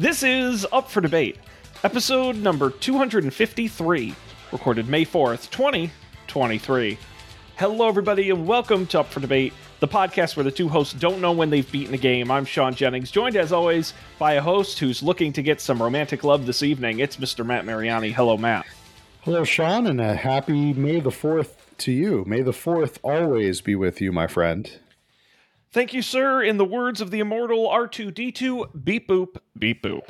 This is Up for Debate, episode number 253, recorded May 4th, 2023. Hello, everybody, and welcome to Up for Debate, the podcast where the two hosts don't know when they've beaten a game. I'm Sean Jennings, joined as always by a host who's looking to get some romantic love this evening. It's Mr. Matt Mariani. Hello, Matt. Hello, Sean, and a happy May the 4th to you. May the 4th always be with you, my friend. Thank you, sir. In the words of the immortal R2D2, beep boop, beep boop.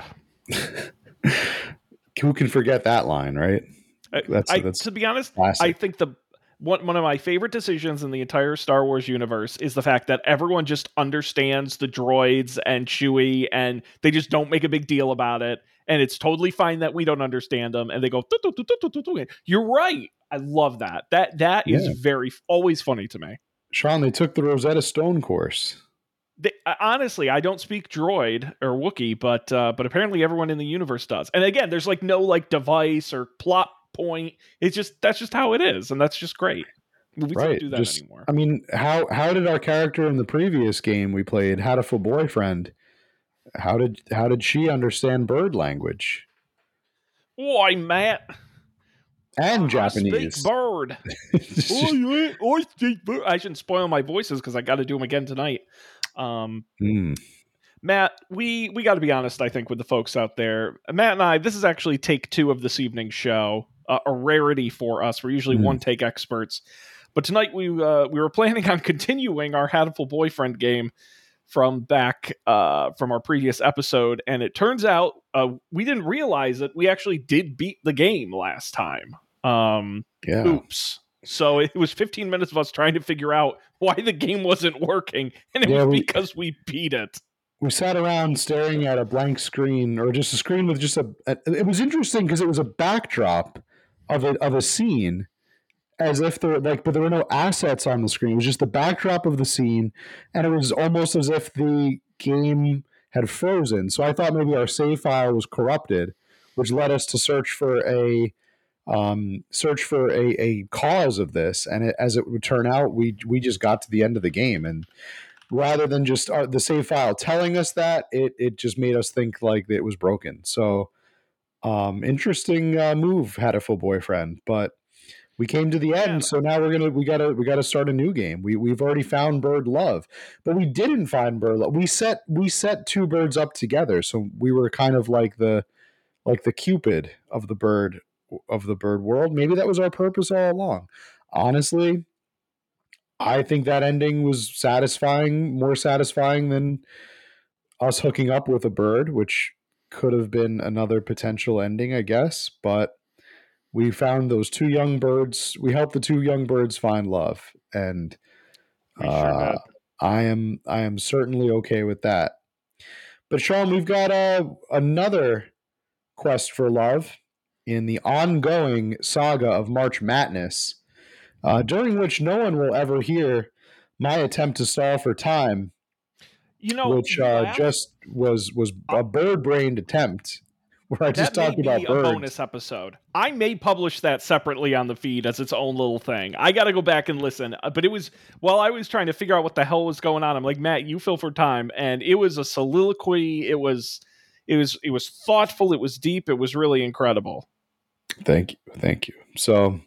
Who can forget that line, right? That's, I, that's to be honest, classic. I think the one one of my favorite decisions in the entire Star Wars universe is the fact that everyone just understands the droids and Chewie, and they just don't make a big deal about it, and it's totally fine that we don't understand them, and they go, "You're right." I love that. That that is very always funny to me. Sean, they took the Rosetta Stone course. They, honestly, I don't speak droid or Wookiee, but uh, but apparently everyone in the universe does. And again, there's like no like device or plot point. It's just that's just how it is, and that's just great. We right. don't do that just, anymore. I mean, how how did our character in the previous game we played, Hatoful Boyfriend, how did how did she understand bird language? Why, Matt? And I Japanese. bird. I, I speak bird. I shouldn't spoil my voices because I got to do them again tonight. Um, mm. Matt, we we got to be honest. I think with the folks out there, Matt and I, this is actually take two of this evening's show. Uh, a rarity for us. We're usually mm. one take experts, but tonight we uh, we were planning on continuing our Hatoful Boyfriend game from back uh, from our previous episode, and it turns out uh, we didn't realize that we actually did beat the game last time. Um, yeah. Oops. So it was 15 minutes of us trying to figure out why the game wasn't working, and it yeah, was we, because we beat it. We sat around staring at a blank screen, or just a screen with just a. a it was interesting because it was a backdrop of a of a scene, as if there like, but there were no assets on the screen. It was just the backdrop of the scene, and it was almost as if the game had frozen. So I thought maybe our save file was corrupted, which led us to search for a um, search for a, a cause of this. And it, as it would turn out, we we just got to the end of the game, and rather than just uh, the save file telling us that, it it just made us think like it was broken. So um, interesting uh, move, Hatoful Boyfriend, but we came to the end so now we're gonna we gotta we gotta start a new game. We, we've already found bird love but we didn't find bird love. We set we set two birds up together so we were kind of like the like the cupid of the bird of the bird world. Maybe that was our purpose all along. Honestly i think that ending was satisfying more satisfying than us hooking up with a bird which could have been another potential ending i guess but we found those two young birds. We helped the two young birds find love, and uh, I am I am certainly okay with that. But Sean, we've got uh, another quest for love in the ongoing saga of March Madness, uh, during which no one will ever hear my attempt to stall for time. You know, which uh, just was was a bird brained attempt where I just talked about birds. a bonus episode. I may publish that separately on the feed as its own little thing. I got to go back and listen. Uh, but it was while I was trying to figure out what the hell was going on. I'm like, Matt, you fill for time, and it was a soliloquy. It was, it was, it was thoughtful. It was deep. It was really incredible. Thank you, thank you. So,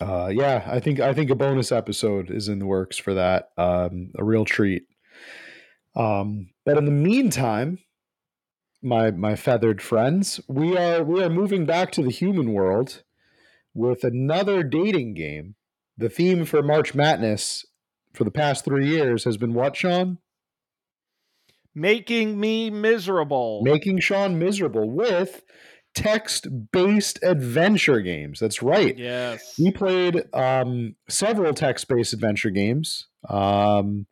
uh, yeah, I think I think a bonus episode is in the works for that. Um, a real treat. Um, but in the meantime, my my feathered friends. We are we are moving back to the human world with another dating game. The theme for March Madness for the past three years has been what, Sean? Making me miserable. Making Sean miserable with text-based adventure games. That's right. Yes. We played um, several text-based adventure games. Um,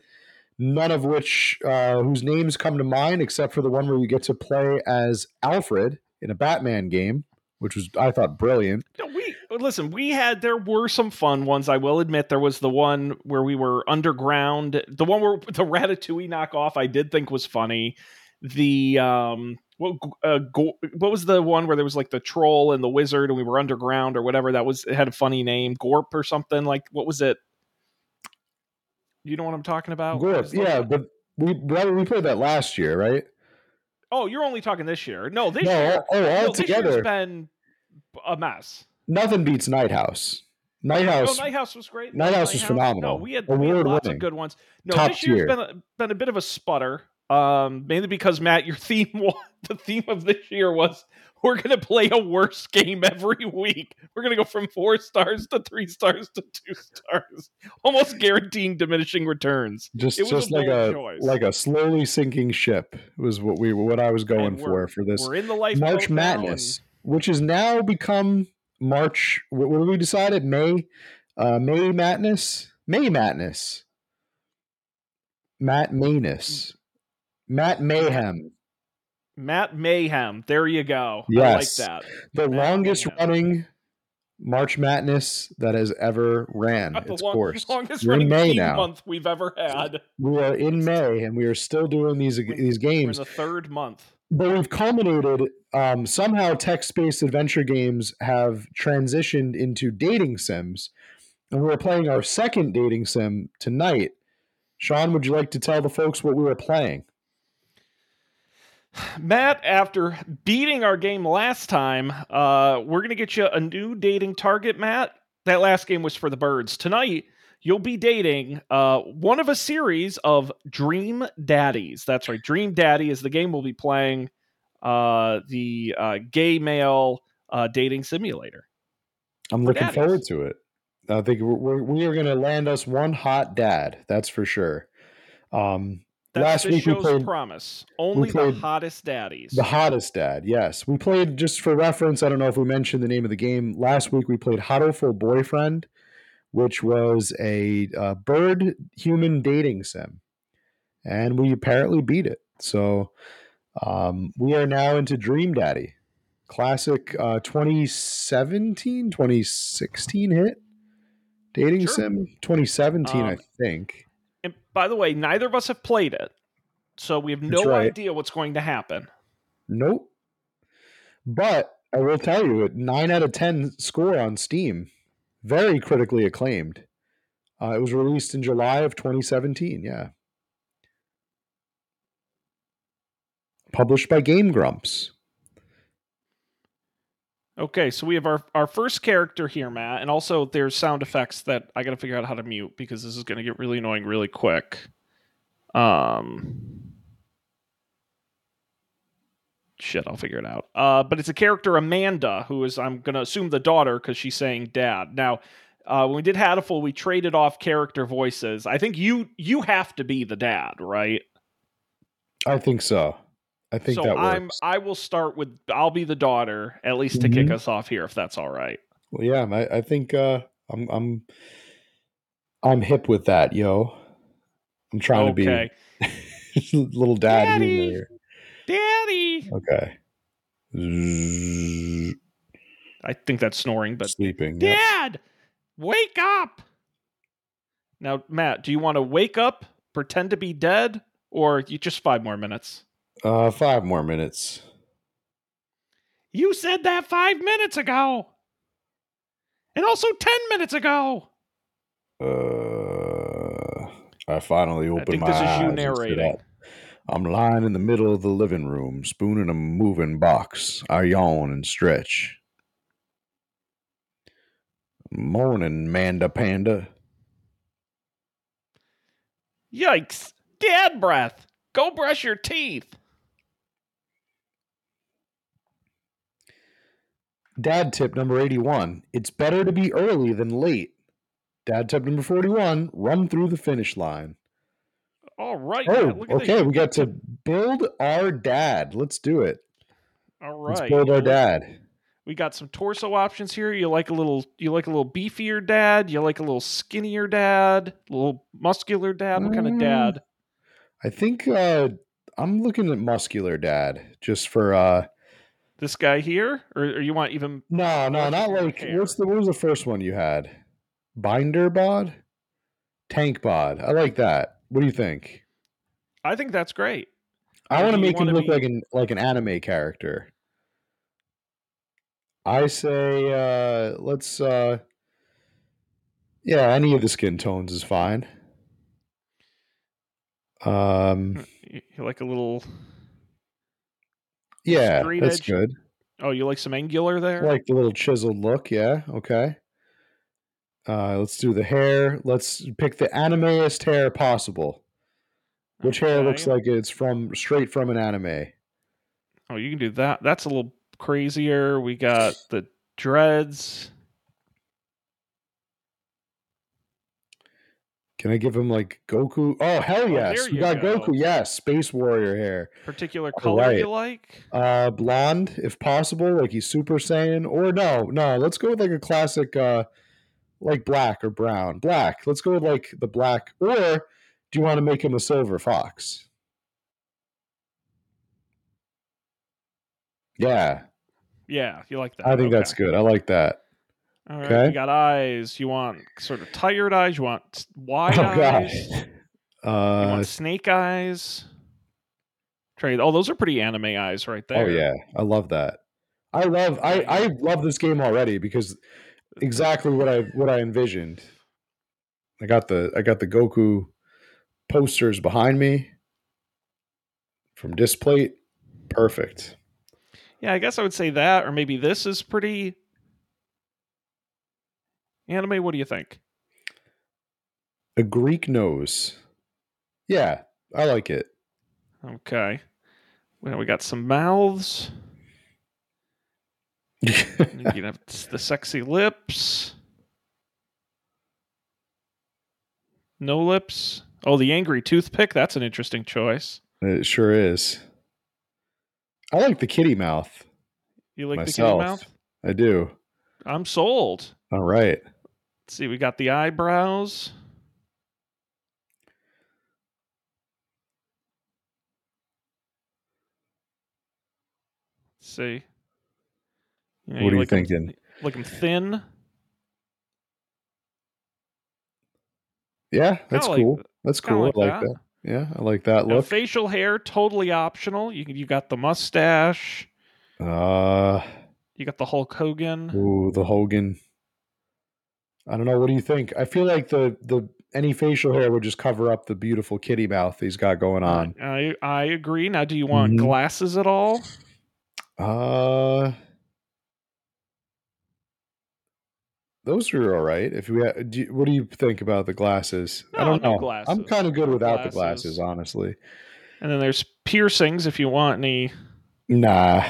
none of which uh, whose names come to mind except for the one where you get to play as Alfred in a Batman game, which was I thought brilliant. No, we listen. We had there were some fun ones. I will admit there was the one where we were underground. The one where the Ratatouille knockoff I did think was funny. The um what uh, go, what was the one where there was like the troll and the wizard and we were underground or whatever that was it had a funny name Gorp or something like what was it you know what I'm talking about? Gorp, yeah, but we we played that last year, right? Oh, you're only talking this year. No, this No, year. oh, all no, together. year's been a mess. Nothing beats Night House. Night No, House. Night House was great. Night No, House was phenomenal. No, we had, we had lots of winning. good ones. No, Top this year's tier. been a, been a bit of a sputter. Um, mainly because Matt, your theme was, the theme of this year was we're gonna play a worse game every week. We're gonna go from four stars to three stars to two stars, almost guaranteeing diminishing returns. just just a like a choice. like a slowly sinking ship was what we what I was going for for this We're in the lifeboat March Madness, which has now become March. What, what we decided? May, uh, May Madness, May Madness, Matt Manus, Matt Mayhem, and Matt Mayhem. There you go. Yes. I like that. the Matt longest Mayhem. running March Madness that has ever ran Not its long- course. longest We're in running May now. month we've ever had. We are in May, and we are still doing these these We're in games. the third month. but we've culminated um, somehow text-based adventure games have transitioned into dating sims and we're playing our second dating sim tonight sean would you like to tell the folks what we were playing Matt, after beating our game last time, uh, we're gonna get you a new dating target, Matt. That last game was for the birds. Tonight, you'll be dating uh, one of a series of Dream Daddies. That's right, Dream Daddy is the game we'll be playing. Uh, the uh, gay male uh, dating simulator. i'm looking daddies. forward to it i think we're, we're, we are going to land us one hot dad that's for sure um, That's last this week we played promise. Only the hottest daddies. The hottest dad, yes. We played just for reference. I don't know if we mentioned the name of the game last week. We played Hatoful Boyfriend, which was a uh, bird human dating sim, and we apparently beat it. So um, we are now into Dream Daddy, classic uh, 2017, 2016 hit dating Sure. sim. 2017, I Um, think. By the way, neither of us have played it, so we have no right. idea what's going to happen. Nope. But I will tell you, a nine out of ten score on Steam, very critically acclaimed. Uh, it was released in July of 2017. Yeah. Published by Game Grumps. Okay, so we have our, our first character here, Matt, and also there's sound effects that I got to figure out how to mute because this is to get really annoying really quick. Um, shit, I'll figure it out. Uh, but it's a character Amanda who is I'm to assume the daughter because she's saying dad. Now, uh, when we did Hatoful, we traded off character voices. I think you you have to be the dad, right? I think so. I think so that I'm. I will start with I'll be the daughter at least to kick Mhm. us off here if that's all right. Well, yeah, I, I think uh, I'm I'm I'm hip with that, yo. I'm trying okay. to be little dad Daddy! humor Daddy. Okay. I think that's snoring, but sleeping. yep. Dad, wake up. Now, Matt, do you want to wake up, pretend to be dead, or you just five more minutes? Uh, five more minutes. You said that five minutes ago. And also ten minutes ago. Uh, I finally opened my this is eyes you narrating. I'm lying in the middle of the living room, spooning a moving box. I yawn and stretch. Morning, Manda Panda. Yikes. Dad breath. Go brush your teeth. Dad tip number 81. It's better to be early than late. Dad tip number 41. Run through the finish line. All right. Oh, this. okay. We got to to- build our dad. Let's do it. All right. Let's build our dad. We got some torso options here. You like a little you like a little beefier dad, you like a little skinnier dad, a little muscular dad. What kind of Mm. dad? I think uh, I'm looking at muscular dad just for uh This guy here? Or, or you want even no, no, not like hair. what's the what was the first one you had? Binder bod? Tank bod. I like that. What do you think? I think that's great. I want to make him look be- like an like an anime character. I say uh let's uh yeah, any of the skin tones is fine. Um You you like a little Yeah, that's edge. good. Oh, you like some angular there? I like the little chiseled look. Yeah. Okay. Uh, let's do the hair. Let's pick the animeist hair possible. Which okay. hair looks like it's from straight from an anime? Oh, you can do that. That's a little crazier. We got the dreads. Can I give him like Goku? Oh hell oh, yes, oh, we got go. Goku. Yes, Space Warrior hair. Particular color right. you like? Uh, blonde, if possible. Like he's Super Saiyan, or no, no. Let's go with like a classic, uh, like black or brown. Black. Let's go with like the black. Or do you want to make him a silver fox? Yeah. Yeah, you like that. I think okay. that's good. I like that. All right, okay. you got eyes. You want sort of tired eyes. You want wide oh, eyes. Uh, you want snake eyes. Trade. Oh, those are pretty anime eyes right oh, there. Oh yeah, I love that. I love. I I love this game already because exactly what I what I envisioned. I got the I got the Goku posters behind me from Displate. Perfect. Yeah, I guess I would say that, or maybe this is pretty anime. What do you think? A Greek nose. Yeah, I like it. Okay. Well, we got some mouths. you have the sexy lips. No lips. Oh, the angry toothpick. That's an interesting choice. It sure is. I like the kitty mouth. You like myself. the kitty mouth? I do. I'm sold. All right. Let's see, we got the eyebrows. Let's see. You know, what you are you thinking? Like them thin. Yeah, that's cool. that's cool. Like I like that. that. Yeah, I like that look. Now, facial hair totally optional. You you got the mustache. Uh you got the Hulk Hogan. Ooh, the Hogan. I don't know. What do you think? I feel like the the any facial hair would just cover up the beautiful kitty mouth he's got going on. I I agree. Now, do you want mm-hmm. glasses at all? Uh those are all right. If we, do you, what do you think about the glasses? No, I don't know. Glasses. I'm kind of good without glasses. the glasses, honestly. And then there's piercings if you want any. Nah.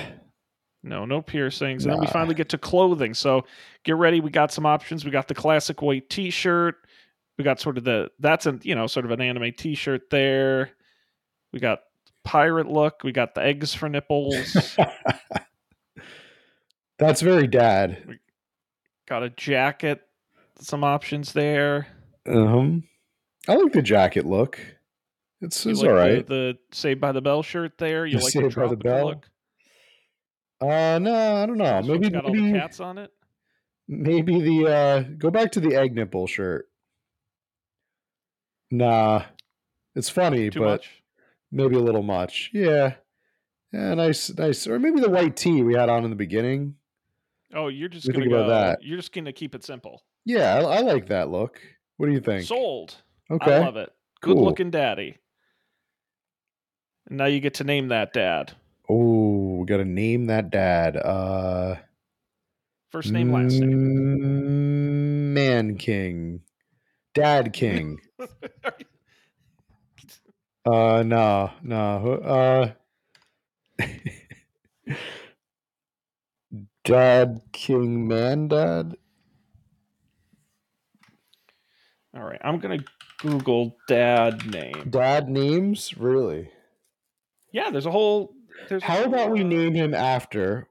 No, no piercings. Nah. And then we finally get to clothing. So get ready. We got some options. We got the classic white T-shirt. We got sort of the that's a you know sort of an anime T-shirt there. We got pirate look. We got the eggs for nipples. that's very dad. We got a jacket. Some options there. Um, I like the jacket look. It's, it's like all right. The, the Saved by the Bell shirt there. You the like Saved the by the Bell look? Uh, no, I don't know. maybe got maybe, all the cats on it. Maybe the uh, go back to the egg nipple shirt. Nah, it's funny, Too but much? maybe a little much. Yeah, yeah, nice, nice. Or maybe the white tee we had on in the beginning. Oh, you're just gonna go, that. You're just gonna keep it simple. Yeah, I, I, like that look. What do you think? Sold. Okay, I love it. Good cool. looking daddy. And now you get to name that dad. We got to name that dad. Uh, First name, last name. Man King. Dad King. uh, no, no. Uh, Dad King Man Dad. All right, I'm gonna Google dad name. Dad names, really? Yeah, there's a whole there's How about we name him after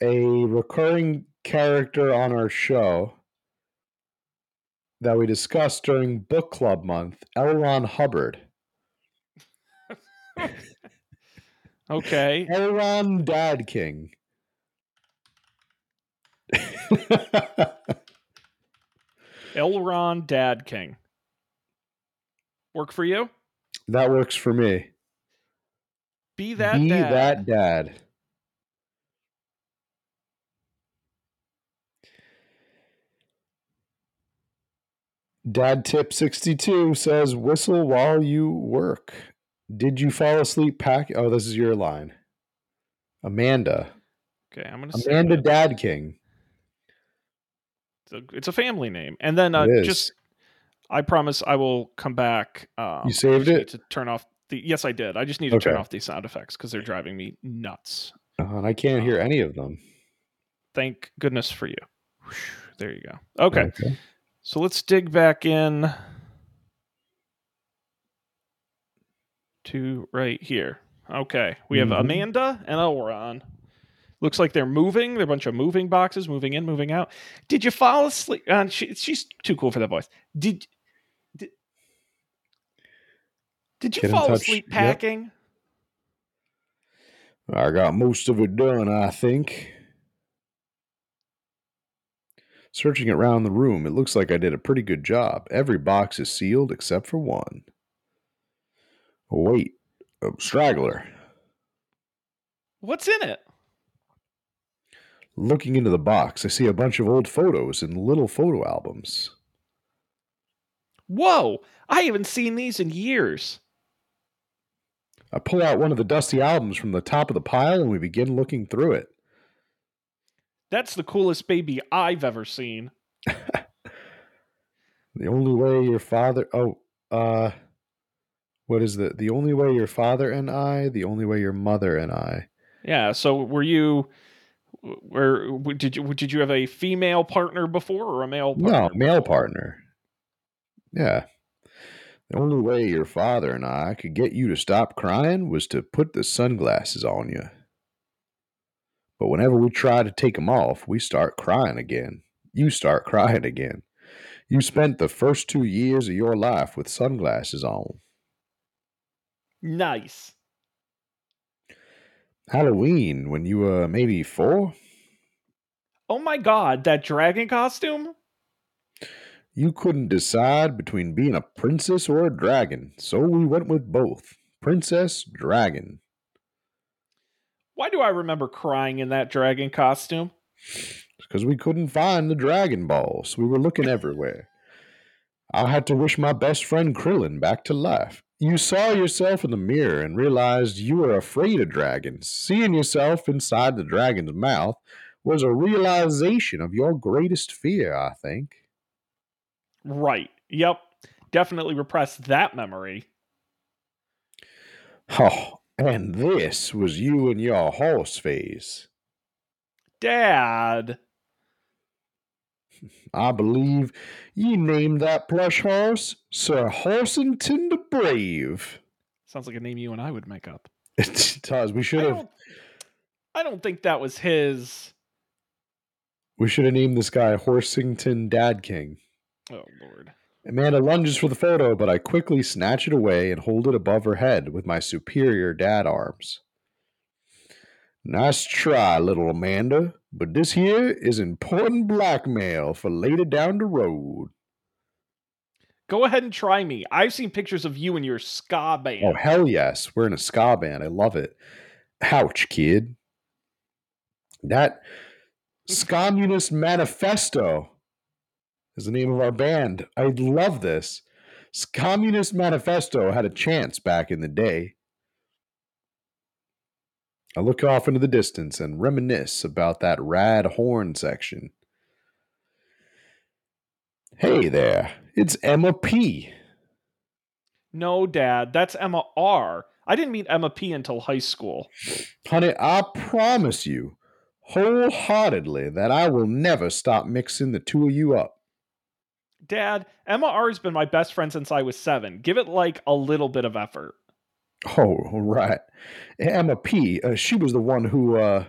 a recurring character on our show that we discussed during book club month, L. Ron Hubbard. okay. L. Ron Dad King. Elron Dad King. Work for you? That works for me. Be that Be dad. that dad. Dad tip 62 says whistle while you work. Did you fall asleep pack? Oh, this is your line. Amanda. Okay, I'm gonna Amanda Dad King. It's a, it's a, family name, and then uh, just I promise I will come back. Um, you saved it to turn off the. Yes, I did. I just need to okay. turn off these sound effects because they're driving me nuts. Uh, and I can't hear any of them. Thank goodness for you. There you go. Okay. okay. So let's dig back in to right here. Okay. We have mm-hmm. Amanda and Elron. Looks like they're moving. They're a bunch of moving boxes, moving in, moving out. Did you fall asleep? Uh, she, she's too cool for that voice. Did, did you Get fall asleep packing? Yep. I got most of it done, I think. Searching around the room, it looks like I did a pretty good job. Every box is sealed except for one. Wait, a straggler. What's in it? Looking into the box, I see a bunch of old photos and little photo albums. Whoa! I haven't seen these in years. I pull out one of the dusty albums from the top of the pile and we begin looking through it. That's the coolest baby I've ever seen. the only way your father. Oh, uh. What is the the only way your father and I, the only way your mother and I. Yeah. So were you where did you did you have a female partner before or a male partner? No, male partner. Yeah. The only way your father and I could get you to stop crying was to put the sunglasses on you. But whenever we try to take them off, we start crying again. You start crying again. You spent the first two years of your life with sunglasses on. Nice. Halloween when you were maybe four? Oh my god, that dragon costume? You couldn't decide between being a princess or a dragon, so we went with both. Princess, dragon. Why do I remember crying in that dragon costume? Because we couldn't find the Dragon Balls. We were looking everywhere. I had to wish my best friend Krillin back to life. You saw yourself in the mirror and realized you were afraid of dragons. Seeing yourself inside the dragon's mouth was a realization of your greatest fear, I think. Right. Yep. Definitely repressed that memory. Oh, and this was you and your horse phase. Dad. I believe ye named that plush horse Sir Horsington the Brave. Sounds like a name you and I would make up. It does. We should have. I don't think that was his. We should have named this guy Horsington Dad King. Oh, Lord. Amanda lunges for the photo, but I quickly snatch it away and hold it above her head with my superior dad arms. Nice try, little Amanda, but this here is important blackmail for later down the road. Go ahead and try me. I've seen pictures of you and your ska band. Oh, hell yes. We're in a ska band. I love it. Ouch, kid. That Scommunist Manifesto is the name of our band. I love this. Communist Manifesto had a chance back in the day. I look off into the distance and reminisce about that rad horn section. Hey there, it's Emma P. No, Dad, that's Emma R. I didn't meet Emma P until high school. Honey, I promise you wholeheartedly that I will never stop mixing the two of you up. Dad, Emma R has been my best friend since I was seven. Give it like a little bit of effort. Oh, right. Emma P. Uh, she was the one who uh,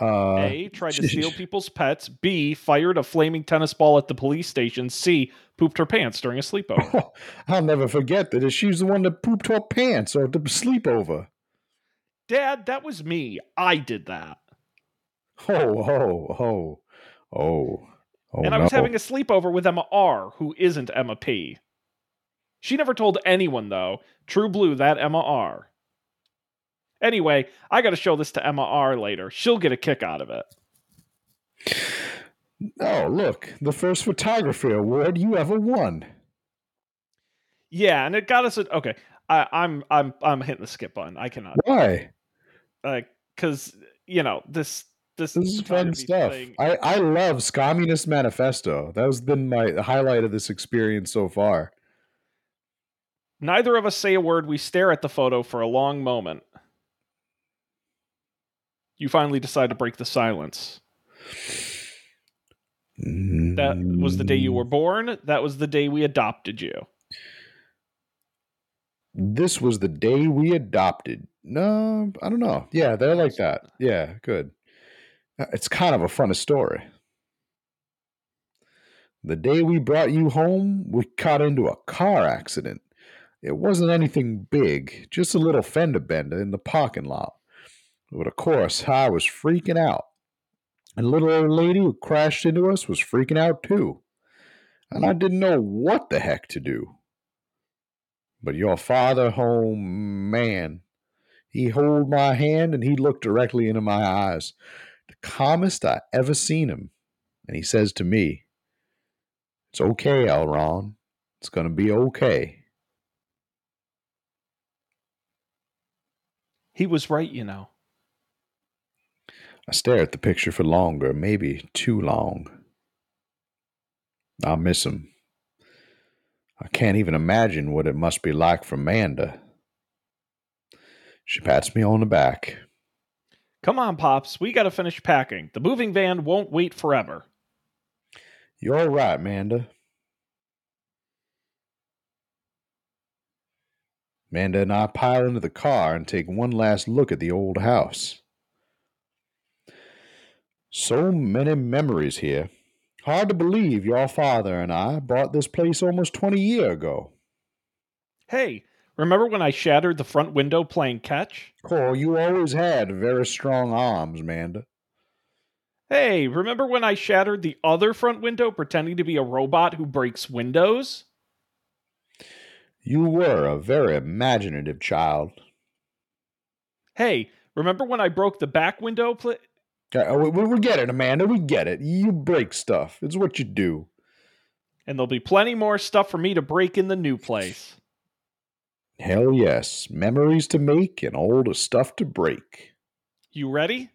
uh, A. Tried to steal people's pets. B. Fired a flaming tennis ball at the police station. C. Pooped her pants during a sleepover. Oh, I'll never forget that. She was the one that pooped her pants or the sleepover. Dad, that was me. I did that. Oh, oh, oh, oh. Oh and I was having a sleepover with Emma R., who isn't Emma P. She never told anyone, though. True Blue, that Emma R. Anyway, I got to show this to Emma R later. She'll get a kick out of it. Oh, look, the first photography award you ever won. Yeah, and it got us. A, okay, I, I'm I'm I'm hitting the skip button. I cannot. Why? Like because you know this this, this is fun stuff. I I love Communist Manifesto. That has been my highlight of this experience so far. Neither of us say a word. We stare at the photo for a long moment. You finally decide to break the silence. That was the day you were mm. born. That was the day we adopted you. This was the day we adopted. No, I don't know. Yeah, they're like that. Yeah, good. Uh, it's kind of a funny story. The day we brought you home, we got into a car accident. It wasn't anything big, just a little fender bender in the parking lot. But of course, I was freaking out. And little old lady who crashed into us was freaking out too. And I didn't know what the heck to do. But your father home, man, he held my hand and he looked directly into my eyes. Calmest I ever seen him. And he says to me, It's okay, Elron. It's gonna be okay. He was right, you know. I stare at the picture for longer, maybe too long. I miss him. I can't even imagine what it must be like for Manda. She pats me on the back. Come on, Pops, we gotta finish packing. The moving van won't wait forever. You're right, Manda. Manda and I pile into the car and take one last look at the old house. So many memories here. Hard to believe your father and I bought this place almost 20 years ago. Hey, remember when I shattered the front window playing catch? Oh, you always had very strong arms, Manda. Hey, remember when I shattered the other front window pretending to be a robot who breaks windows? You were a very imaginative child. Hey, remember when I broke the back window pl- oh, we, we get it, Amanda. We get it. You break stuff. It's what you do. And there'll be plenty more stuff for me to break in the new place. Hell yes. Memories to make and the stuff to break. You ready?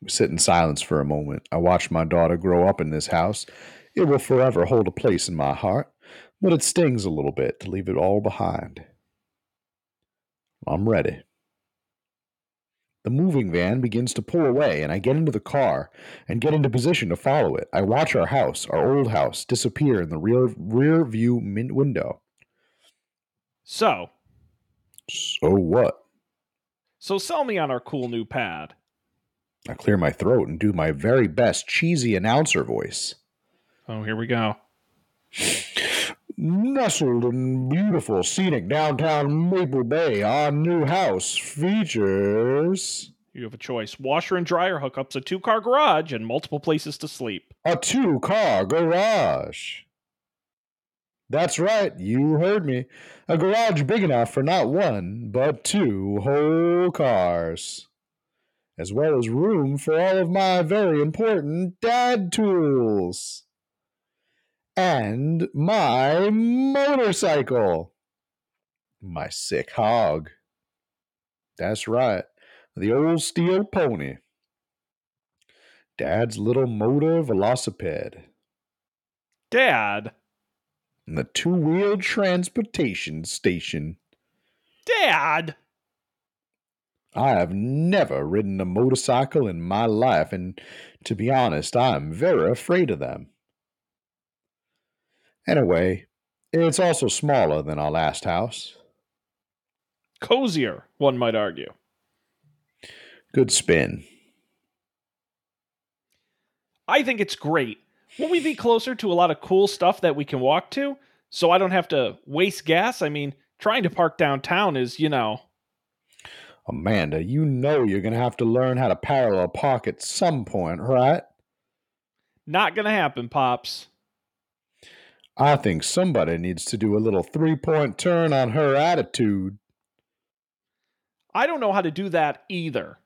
We sit in silence for a moment. I watch my daughter grow up in this house. It will forever hold a place in my heart, but it stings a little bit to leave it all behind. I'm ready. The moving van begins to pull away, and I get into the car and get into position to follow it. I watch our house, our old house, disappear in the rear rear view min- window. So. So what? So sell me on our cool new pad. I clear my throat and do my very best cheesy announcer voice. Oh, here we go. Nestled in beautiful, scenic downtown Maple Bay, our new house features. You have a choice washer and dryer hookups, a two car garage, and multiple places to sleep. A two car garage. That's right, you heard me. A garage big enough for not one, but two whole cars. As well as room for all of my very important dad tools and my motorcycle. My sick hog. That's right, the old steel pony. Dad's little motor velocipede. Dad. And the two wheeled transportation station. Dad. I have never ridden a motorcycle in my life, and to be honest, I am very afraid of them. Anyway, it's also smaller than our last house. Cozier, one might argue. Good spin. I think it's great. Won't we be closer to a lot of cool stuff that we can walk to? So I don't have to waste gas? I mean, trying to park downtown is, you know. Amanda, you know you're going to have to learn how to parallel park at some point, right? Not going to happen, Pops. I think somebody needs to do a little three point turn on her attitude. I don't know how to do that either.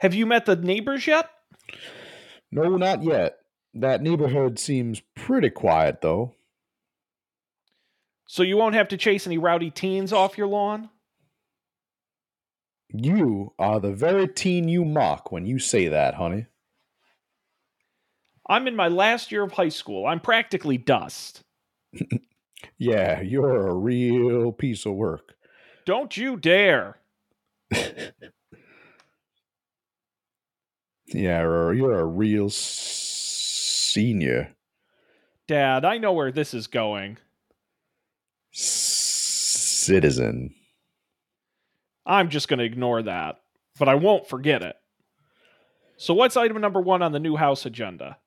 Have you met the neighbors yet? No, not yet. That neighborhood seems pretty quiet, though. So you won't have to chase any rowdy teens off your lawn? You are the very teen you mock when you say that, honey. I'm in my last year of high school. I'm practically dust. yeah, you're a real piece of work. Don't you dare. yeah, you're a real senior. Dad, I know where this is going. Citizen. I'm just going to ignore that, but I won't forget it. So, what's item number one on the new house agenda?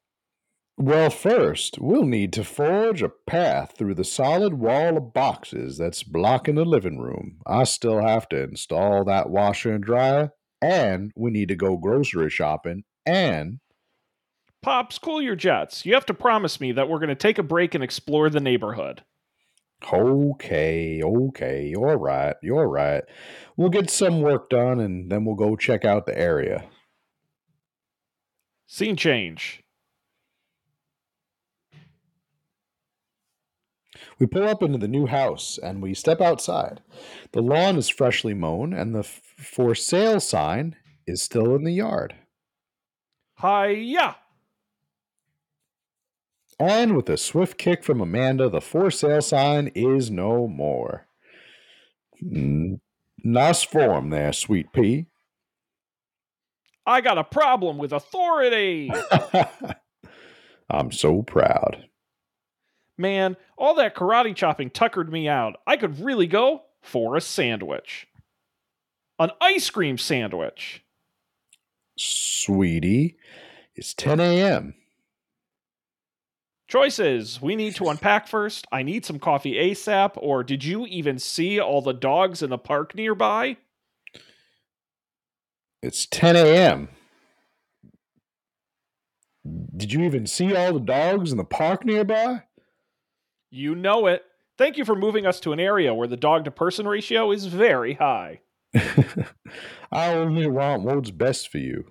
Well, first, we'll need to forge a path through the solid wall of boxes that's blocking the living room. I still have to install that washer and dryer, and we need to go grocery shopping, and. Pops, cool your jets. You have to promise me that we're going to take a break and explore the neighborhood. Okay, okay, you're right, you're right. We'll get some work done and then we'll go check out the area. Scene change. We pull up into the new house and we step outside. The lawn is freshly mown and the f- for sale sign is still in the yard. Hiya! And with a swift kick from Amanda, the for sale sign is no more. Nice form there, sweet pea. I got a problem with authority. I'm so proud. Man, all that karate chopping tuckered me out. I could really go for a sandwich. An ice cream sandwich. Sweetie, it's 10 a.m. Choices. We need to unpack first. I need some coffee ASAP. Or did you even see all the dogs in the park nearby? It's 10 a.m. Did you even see all the dogs in the park nearby? You know it. Thank you for moving us to an area where the dog to person ratio is very high. I only want what's best for you.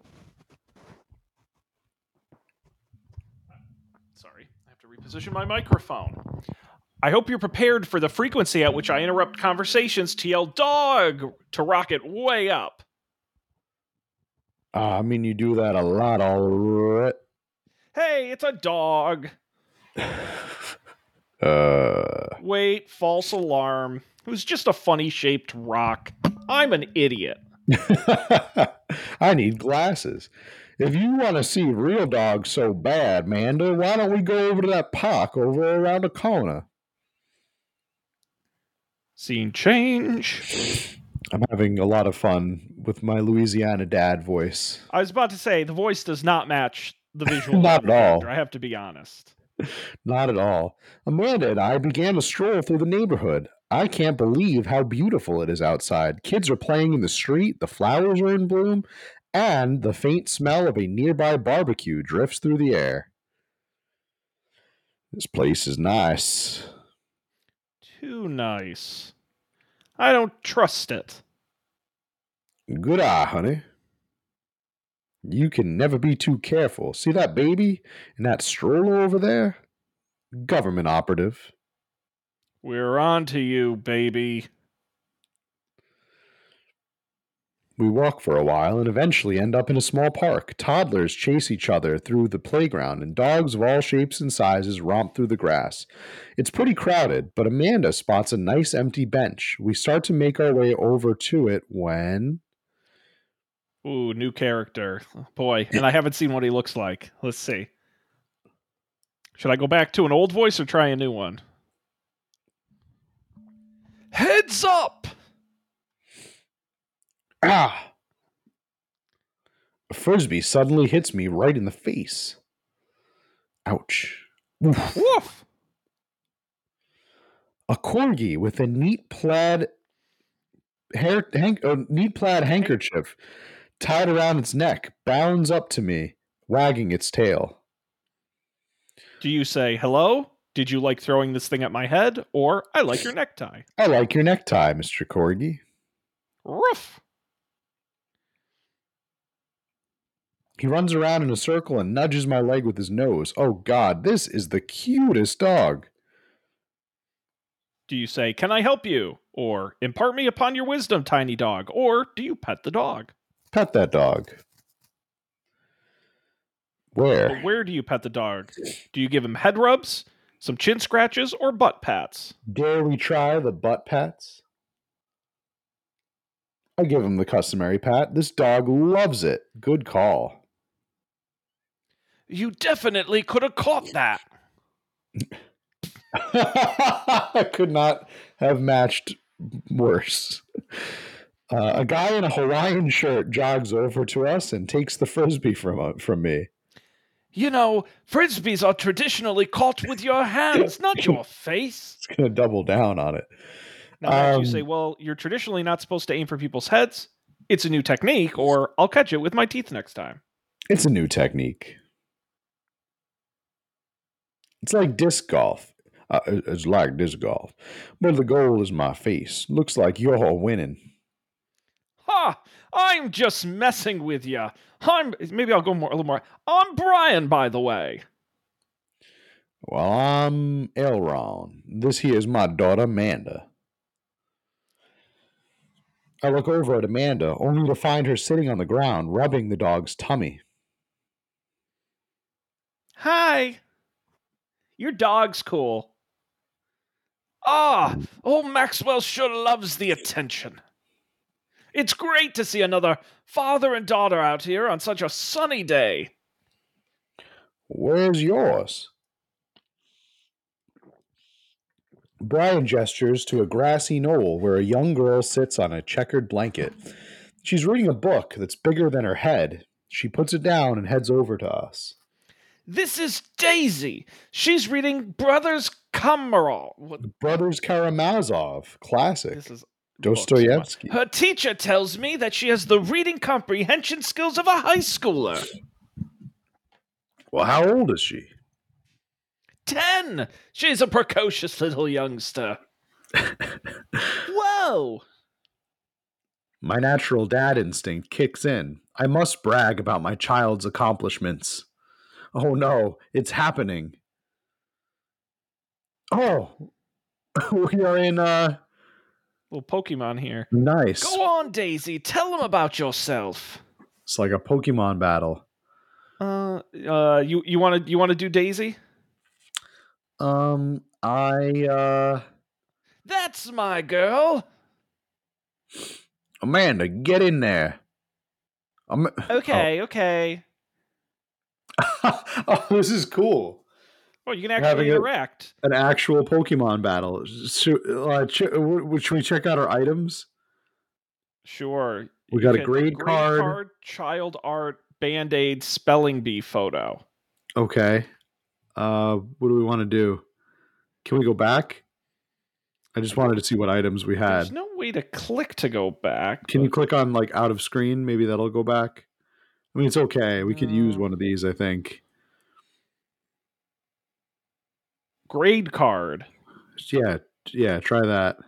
Position my microphone. I hope you're prepared for the frequency at which I interrupt conversations to yell dog to rocket way up. Uh, I mean, you do that a lot all right. Hey, it's a dog. uh. Wait, false alarm. It was just a funny shaped rock. I'm an idiot. I need glasses. If you want to see real dogs so bad, Manda, why don't we go over to that park over around the corner? Scene change. I'm having a lot of fun with my Louisiana dad voice. I was about to say the voice does not match the visual. not at all. I have to be honest. Not at all. Amanda and I began to stroll through the neighborhood. I can't believe how beautiful it is outside. Kids are playing in the street, the flowers are in bloom, and the faint smell of a nearby barbecue drifts through the air. This place is nice. Too nice. I don't trust it. Good eye, honey. You can never be too careful. See that baby and that stroller over there? Government operative. We're on to you, baby. We walk for a while and eventually end up in a small park. Toddlers chase each other through the playground, and dogs of all shapes and sizes romp through the grass. It's pretty crowded, but Amanda spots a nice empty bench. We start to make our way over to it when. Ooh, new character. Boy, and I haven't seen what he looks like. Let's see. Should I go back to an old voice or try a new one? Heads up! Ah! A frisbee suddenly hits me right in the face. Ouch. Oof. Woof. A corgi with a neat plaid hair, hank, a neat plaid handkerchief tied around its neck bounds up to me, wagging its tail. Do you say hello? Did you like throwing this thing at my head? Or I like your necktie? I like your necktie, Mr. Corgi. Ruff. He runs around in a circle and nudges my leg with his nose. Oh God, this is the cutest dog. Do you say, Can I help you? Or impart me upon your wisdom, tiny dog? Or do you pet the dog? Pet that dog. Where? But where do you pet the dog? Do you give him head rubs, some chin scratches, or butt pats? Dare we try the butt pats? I give him the customary pat. This dog loves it. Good call. You definitely could have caught that. I could not have matched worse. Uh, a guy in a Hawaiian shirt jogs over to us and takes the frisbee from uh, from me. You know, frisbees are traditionally caught with your hands, not your face. It's to double down on it. Now, um, you say, well, you're traditionally not supposed to aim for people's heads. It's a new technique, or I'll catch it with my teeth next time. It's a new technique. It's like disc golf. Uh, it's like disc golf. But the goal is my face. Looks like you're winning. Ha! I'm just messing with you. I'm maybe I'll go more a little more. I'm Brian, by the way. Well, I'm Elron. This here is my daughter Amanda. I look over at Amanda, only to find her sitting on the ground, rubbing the dog's tummy. Hi. Your dog's cool. Ah, oh, Maxwell sure loves the attention. It's great to see another father and daughter out here on such a sunny day. Where's yours? Brian gestures to a grassy knoll where a young girl sits on a checkered blanket. She's reading a book that's bigger than her head. She puts it down and heads over to us. This is Daisy. She's reading Brothers Kamarov. Brothers Karamazov, classic. This is Dostoevsky. Her teacher tells me that she has the reading comprehension skills of a high schooler. Well, how old is she? Ten. She's a precocious little youngster. Whoa. My natural dad instinct kicks in. I must brag about my child's accomplishments. Oh no, it's happening. Oh, we are in uh little Pokemon here. Nice. Go on, Daisy. Tell them about yourself. It's like a Pokemon battle. Uh, uh, you you want to you want to do Daisy? Um, I uh. That's my girl. Amanda, get in there. I'm, okay, oh. okay. oh, this is cool. Well, you can actually interact. A, an actual Pokemon battle. Should, uh, ch- should we check out our items? Sure. We got a grade, grade card. card, child art, band aid, spelling bee photo. Okay. Uh, what do we want to do? Can we go back? I just wanted to see what items we had. There's no way to click to go back. Can but... you click on like out of screen? Maybe that'll go back. I mean, it's okay. We could use mm. one of these, I think. Grade card. Yeah, yeah, try that.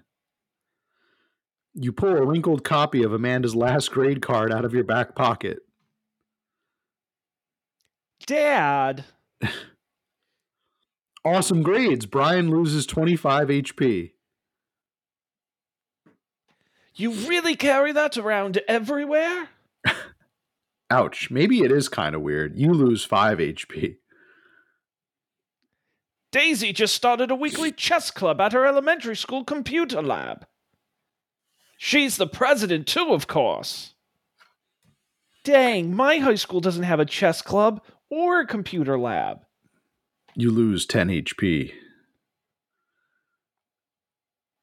You pull a wrinkled copy of Amanda's last grade card out of your back pocket. Dad. awesome grades. Brian loses 25 HP. You really carry that around everywhere? Ouch. Maybe it is kind of weird. You lose 5 HP. Daisy just started a weekly chess club at her elementary school computer lab. She's the president, too, of course. Dang, my high school doesn't have a chess club or a computer lab. You lose 10 HP.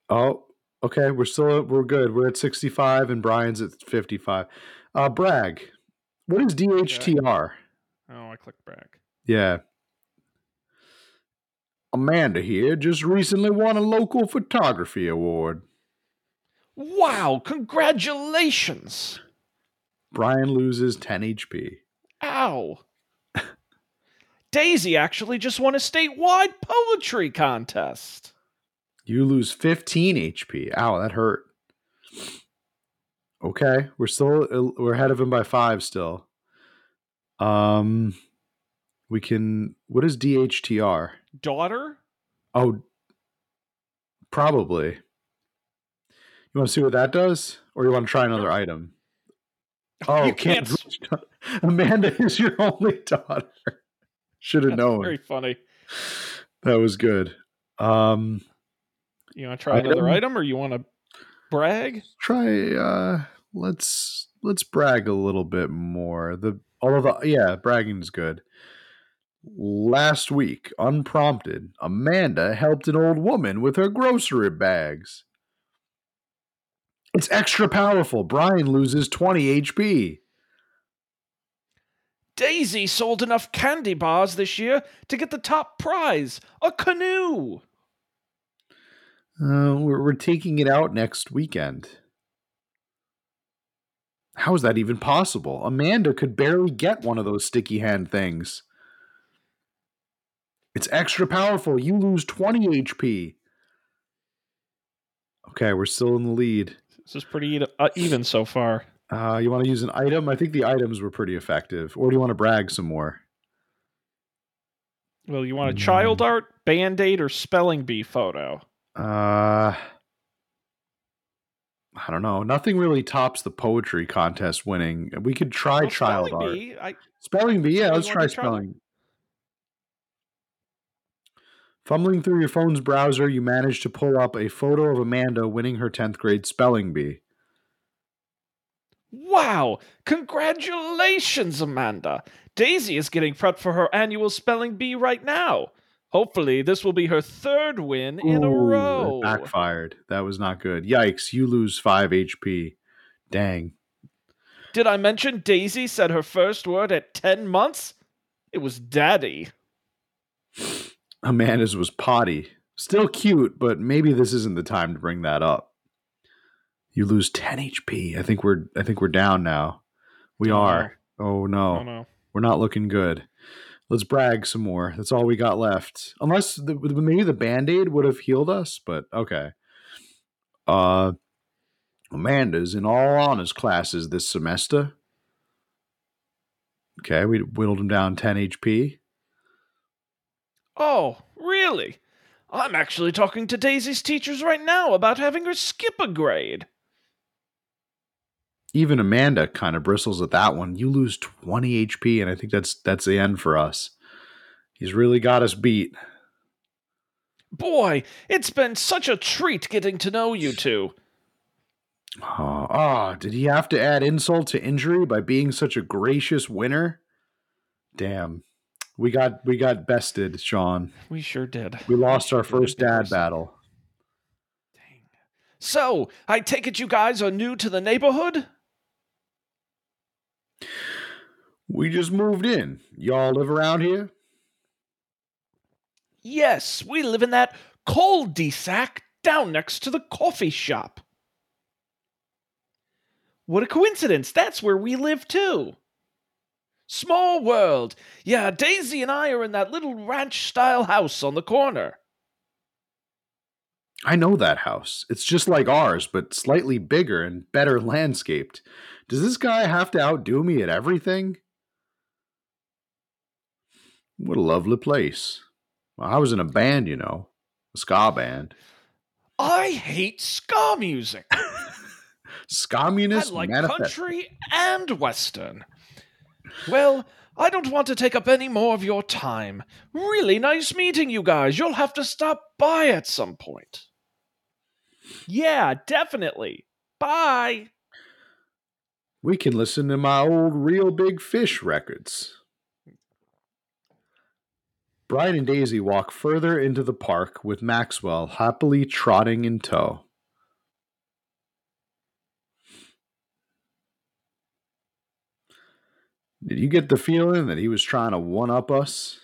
Oh, okay. We're still we're good. We're at 65 and Brian's at 55. Uh brag. What is DHTR? Oh, I clicked back. Yeah. Amanda here just recently won a local photography award. Wow, congratulations. Brian loses 10 HP. Ow. Daisy actually just won a statewide poetry contest. You lose 15 HP. Ow, that hurt. Okay, we're still we're ahead of him by 5 still. Um we can what is DHTR? Daughter? Oh Probably. You want to see what that does, or you want to try another item? Oh, you can't. can't. Amanda is your only daughter. Should have known. Very funny. That was good. Um, you want to try item? another item, or you want to brag? Try. uh Let's let's brag a little bit more. The all of the yeah, bragging is good. Last week, unprompted, Amanda helped an old woman with her grocery bags. It's extra powerful. Brian loses 20 HP. Daisy sold enough candy bars this year to get the top prize a canoe. Uh, we're, we're taking it out next weekend. How is that even possible? Amanda could barely get one of those sticky hand things. It's extra powerful. You lose 20 HP. Okay, we're still in the lead. This is pretty uh, even so far. Uh, you want to use an item? I think the items were pretty effective. Or do you want to brag some more? Well, you want a child mm. art, band aid, or spelling bee photo? Uh, I don't know. Nothing really tops the poetry contest winning. We could try well, child spelling art. Bee, I, spelling bee, yeah, let's try spelling. Fumbling through your phone's browser, you manage to pull up a photo of Amanda winning her 10th grade spelling bee. Wow! Congratulations, Amanda! Daisy is getting prepped for her annual spelling bee right now. Hopefully, this will be her third win Ooh, in a row. Backfired. That was not good. Yikes, you lose 5 HP. Dang. Did I mention Daisy said her first word at 10 months? It was daddy. Amanda's was potty. Still cute, but maybe this isn't the time to bring that up. You lose 10 HP. I think we're I think we're down now. We oh, are. No. Oh no. Oh, no. We're not looking good. Let's brag some more. That's all we got left. Unless the, maybe the band-aid would have healed us, but okay. Uh Amanda's in all honors classes this semester. Okay, we whittled him down 10 HP. Oh, really? I'm actually talking to Daisy's teachers right now about having her skip a grade. Even Amanda kind of bristles at that one. You lose 20 HP, and I think that's that's the end for us. He's really got us beat. Boy, it's been such a treat getting to know you two. Oh, oh, did he have to add insult to injury by being such a gracious winner? Damn. We got we got bested, Sean. We sure did. We lost our first dad battle. Dang. So, I take it you guys are new to the neighborhood? We just moved in. Y'all live around here? Yes, we live in that cul-de-sac down next to the coffee shop. What a coincidence! That's where we live too. Small world. Yeah, Daisy and I are in that little ranch style house on the corner. I know that house. It's just like ours, but slightly bigger and better landscaped. Does this guy have to outdo me at everything? What a lovely place. Well, I was in a band, you know, a ska band. I hate ska music. Ska, communist I like country and western. Well, I don't want to take up any more of your time. Really nice meeting you guys. You'll have to stop by at some point. Yeah, definitely. Bye. We can listen to my old Reel Big Fish records. Brian and Daisy walk further into the park with Maxwell happily trotting in tow. Did you get the feeling that he was trying to one up us?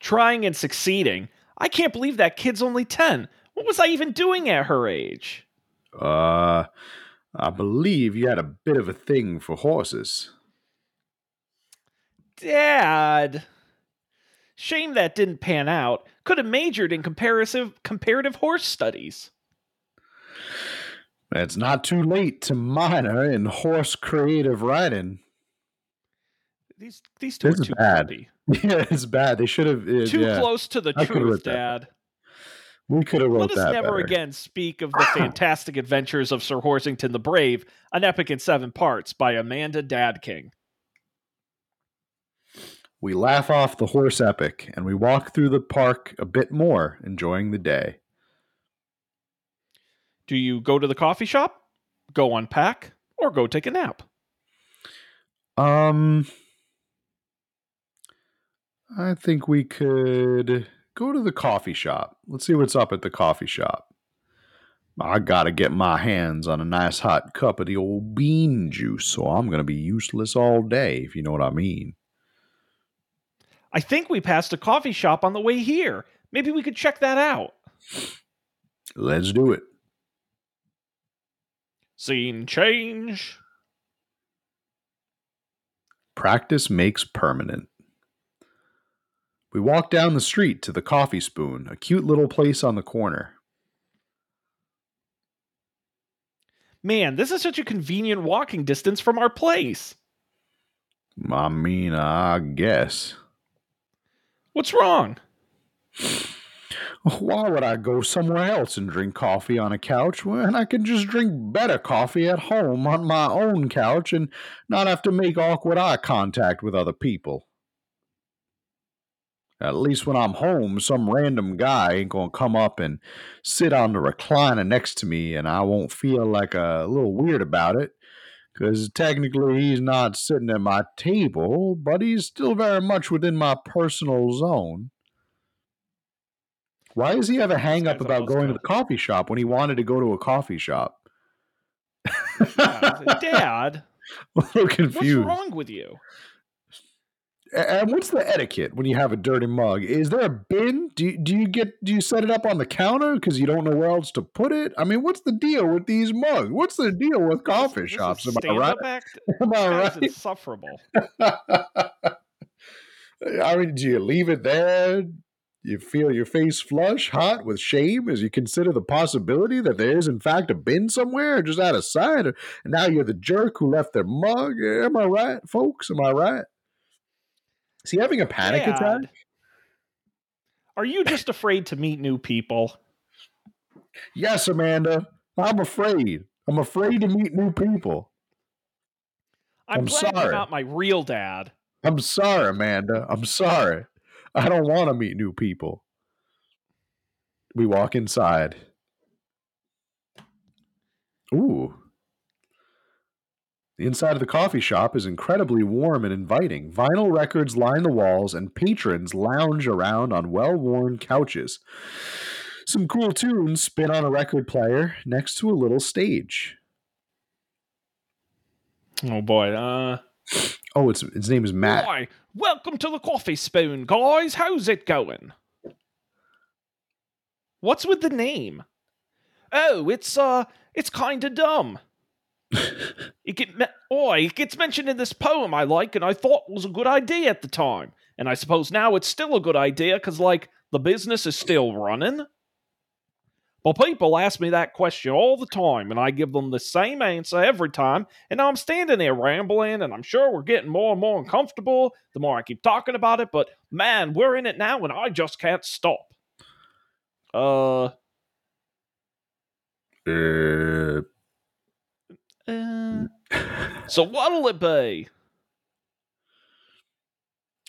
Trying and succeeding. I can't believe that kid's only 10. What was I even doing at her age? Uh, I believe you had a bit of a thing for horses. Dad. Shame that didn't pan out. Could have majored in comparative comparative horse studies. It's not too late to minor in horse creative riding. These these two this are too bad. Yeah, it's bad. They should have too yeah. close to the I truth, Dad. We could have wrote Let us that never better. again speak of the fantastic adventures of Sir Horsington the Brave, an epic in seven parts by Amanda Dadking. We laugh off the horse epic and we walk through the park a bit more, enjoying the day. Do you go to the coffee shop, go unpack, or go take a nap? Um, I think we could go to the coffee shop. Let's see what's up at the coffee shop. I gotta get my hands on a nice hot cup of the old bean juice, so I'm gonna be useless all day, if you know what I mean. I think we passed a coffee shop on the way here. Maybe we could check that out. Let's do it. Scene change. Practice makes permanent. We walk down the street to the Coffee Spoon, a cute little place on the corner. Man, this is such a convenient walking distance from our place. I mean, I guess. What's wrong? Why would I go somewhere else and drink coffee on a couch when I can just drink better coffee at home on my own couch and not have to make awkward eye contact with other people? At least when I'm home, some random guy ain't gonna come up and sit on the recliner next to me, and I won't feel like a little weird about it. Because technically, he's not sitting at my table, but he's still very much within my personal zone. Why does he have a hang up about going to the coffee shop when he wanted to go to a coffee shop? Dad, I'm a little what's wrong with you? And what's the etiquette when you have a dirty mug? Is there a bin? Do you, do you get do you set it up on the counter because you don't know where else to put it? I mean, what's the deal with these mugs? What's the deal with coffee This is shops? Am I right? act? Am I right? insufferable. I mean, do you leave it there? You feel your face flush, hot with shame as you consider the possibility that there is, in fact, a bin somewhere just out of sight. And now you're the jerk who left their mug. Am I right, folks? Am I right? Is he having a panic Dad, attack? Are you just afraid to meet new people? Yes, Amanda. I'm afraid. I'm afraid to meet new people. I'm, I'm glad sorry. you're not my real dad. I'm sorry, Amanda. I'm sorry. I don't want to meet new people. We walk inside. Ooh. The inside of the coffee shop is incredibly warm and inviting. Vinyl records line the walls, and patrons lounge around on well worn couches. Some cool tunes spin on a record player next to a little stage. Oh boy. Uh Oh, it's his name is Matt. Hi, Welcome to the coffee spoon, guys. How's it going? What's with the name? Oh, it's uh it's kinda dumb. It get me- it gets mentioned in this poem I like and I thought was a good idea at the time. And I suppose now it's still a good idea because, like, the business is still running. But people ask me that question all the time, and I give them the same answer every time. And I'm standing there rambling, and I'm sure we're getting more and more uncomfortable the more I keep talking about it. But man, we're in it now, and I just can't stop. Uh, Uh, uh so what'll it be?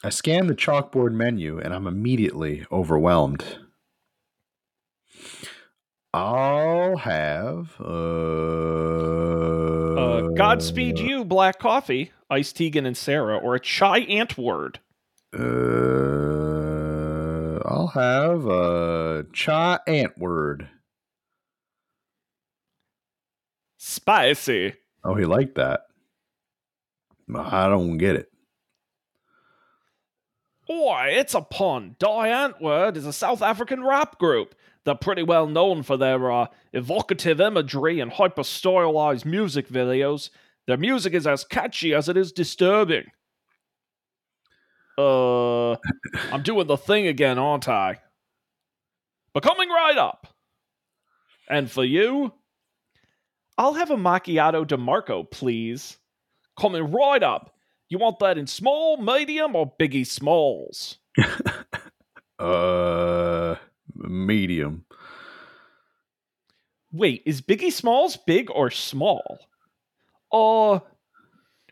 I scan the chalkboard menu and I'm immediately overwhelmed. I'll have uh, Uh, Godspeed you, black coffee, Ice Tegan and Sarah, or a chai Antwoord. Uh, I'll have a cha Antwoord. Spicy. Oh, he liked that. I don't get it. Oi, it's a pun. Die Antwoord is a South African rap group. They're pretty well known for their uh, evocative imagery and hyper stylized music videos. Their music is as catchy as it is disturbing. Uh, I'm doing the thing again, aren't I? But coming right up. And for you, I'll have a macchiato DeMarco, please. Coming right up. You want that in small, medium, or biggie smalls? Uh, medium. Wait, is Biggie Smalls big or small? Uh,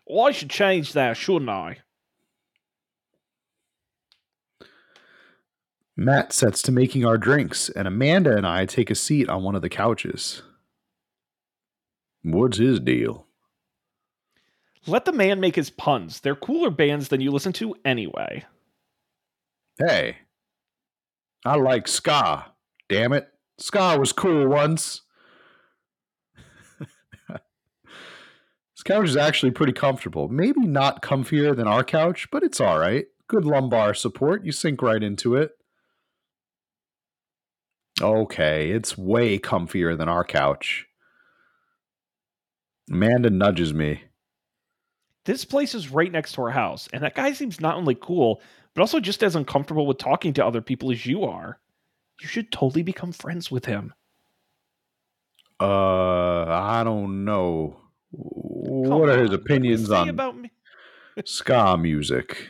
well, I should change that, shouldn't I? Matt sets to making our drinks, and Amanda and I take a seat on one of the couches. What's his deal? Let the man make his puns. They're cooler bands than you listen to anyway. Hey, I like ska. Damn it. Ska was cool once. this couch is actually pretty comfortable. Maybe not comfier than our couch, but it's all right. Good lumbar support. You sink right into it. Okay, it's way comfier than our couch. Amanda nudges me. This place is right next to our house, and that guy seems not only cool, but also just as uncomfortable with talking to other people as you are. You should totally become friends with him. Uh, I don't know. Come what are his opinions on about me? ska music?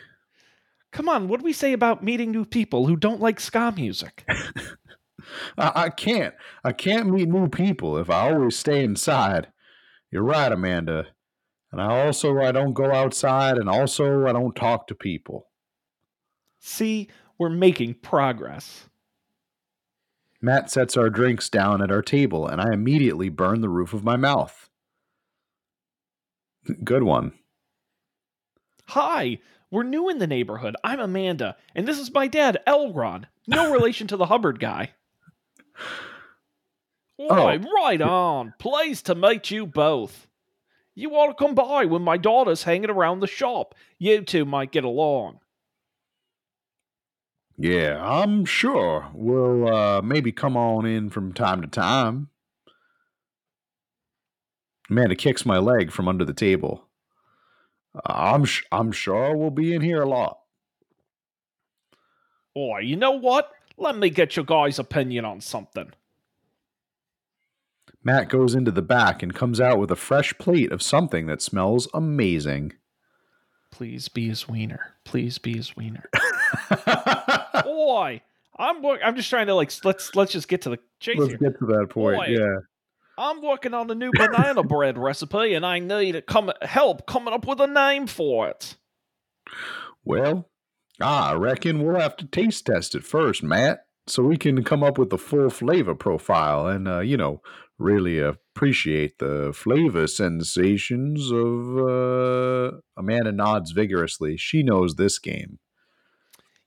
Come on, what do we say about meeting new people who don't like ska music? I, I can't. I can't meet new people if I always stay inside. You're right, Amanda. And I also I don't go outside and also I don't talk to people. See, we're making progress. Matt sets our drinks down at our table and I immediately burn the roof of my mouth. Good one. Hi, we're new in the neighborhood. I'm Amanda, and this is my dad, Elron. No relation to the Hubbard guy. Why, oh. right on. Pleased to meet you both. You ought to come by when my daughter's hanging around the shop. You two might get along. Yeah, I'm sure. We'll uh, maybe come on in from time to time. Amanda kicks my leg from under the table. I'm sh- I'm sure we'll be in here a lot. Boy, you know what? Let me get your guys' opinion on something. Matt goes into the back and comes out with a fresh plate of something that smells amazing. Please be his wiener. Please be his wiener. Boy, I'm I'm just trying to like let's let's just get to the chase. Let's here. get to that point. Boy, yeah. I'm working on a new banana bread recipe, and I need come help coming up with a name for it. Well, I reckon we'll have to taste test it first, Matt, so we can come up with the full flavor profile and uh, you know really appreciate the flavor sensations of. Uh... Amanda nods vigorously. She knows this game.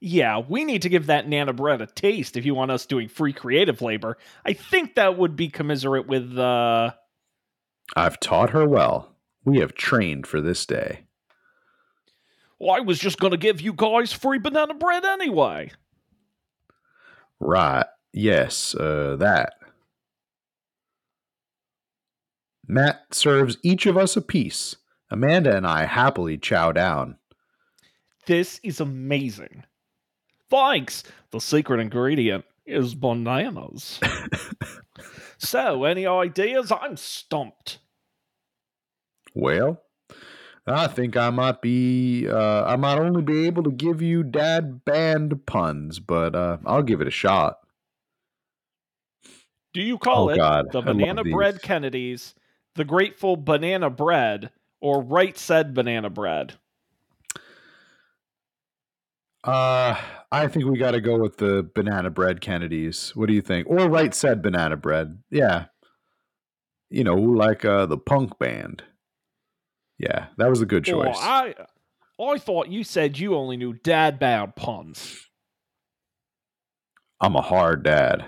Yeah, we need to give that Nana bread a taste if you want us doing free creative labor. I think that would be commiserate with. Uh... I've taught her well. We have trained for this day. Well, I was just going to give you guys free banana bread anyway. Right. Yes, uh, that. Matt serves each of us a piece. Amanda and I happily chow down. This is amazing. Thanks. The secret ingredient is bananas. so, any ideas? I'm stumped. Well, I think I might be, uh, I might only be able to give you dad band puns, but uh, I'll give it a shot. Do you call oh, it God. the Banana Bread Kennedys the grateful banana bread or right said banana bread? Uh, I think we got to go with the banana bread Kennedys. What do you think? Or right said banana bread. Yeah. You know, like uh the punk band. Yeah, that was a good choice. Oh, I I thought you said you only knew dad bound puns. I'm a hard dad.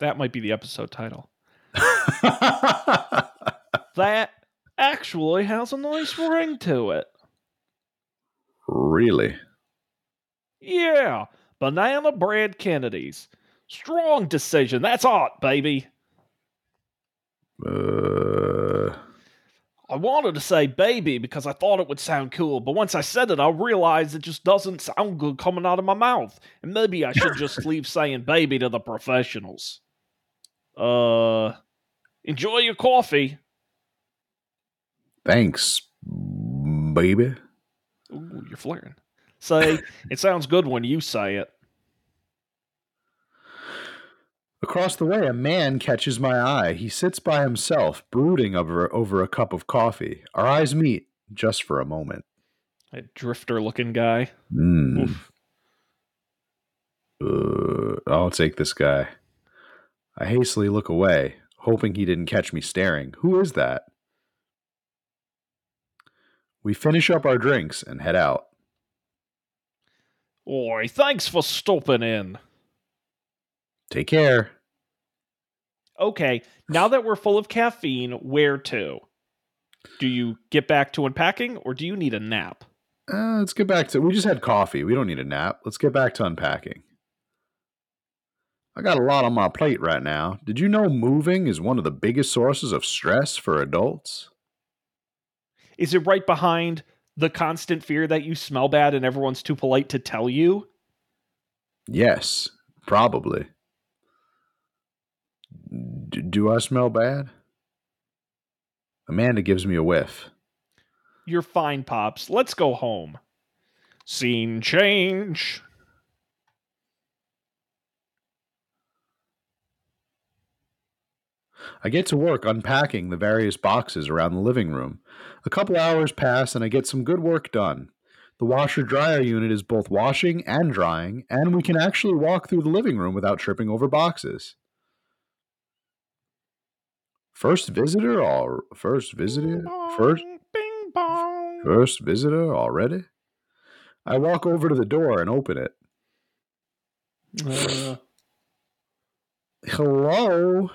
That might be the episode title. that actually has a nice ring to it. Really? Yeah, banana bread Kennedys. Strong decision. That's art, baby. Uh. I wanted to say baby because I thought it would sound cool, but once I said it, I realized it just doesn't sound good coming out of my mouth. And maybe I should just leave saying baby to the professionals. Uh, enjoy your coffee. Thanks, baby. Ooh, you're flaring. Say, it sounds good when you say it. Across the way, a man catches my eye. He sits by himself, brooding over, over a cup of coffee. Our eyes meet just for a moment. A drifter looking guy. Mm. Uh, I'll take this guy. I hastily look away, hoping he didn't catch me staring. Who is that? We finish up our drinks and head out. Oi, thanks for stopping in. Take care. Okay, now that we're full of caffeine, where to? Do you get back to unpacking or do you need a nap? Uh, let's get back to. We just had coffee. We don't need a nap. Let's get back to unpacking. I got a lot on my plate right now. Did you know moving is one of the biggest sources of stress for adults? Is it right behind the constant fear that you smell bad and everyone's too polite to tell you? Yes, probably. D- do I smell bad? Amanda gives me a whiff. You're fine, Pops. Let's go home. Scene change. I get to work unpacking the various boxes around the living room. A couple hours pass and I get some good work done. The washer dryer unit is both washing and drying, and we can actually walk through the living room without tripping over boxes. First visitor or first visitor? First Bing bong. first visitor already? I walk over to the door and open it. Uh, Hello.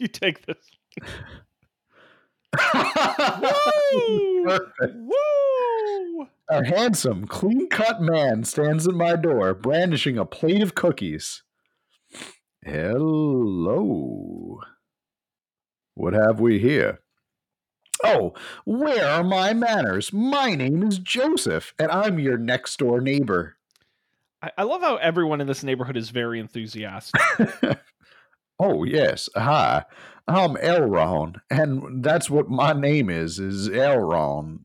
You take this. Woo! Perfect. Woo! A handsome, clean cut man stands at my door, brandishing a plate of cookies. Hello. What have we here? Oh, where are my manners? My name is Joseph, and I'm your next door neighbor. I, I love how everyone in this neighborhood is very enthusiastic. oh, yes. Hi. I'm Elron, and that's what my name is, is Elron.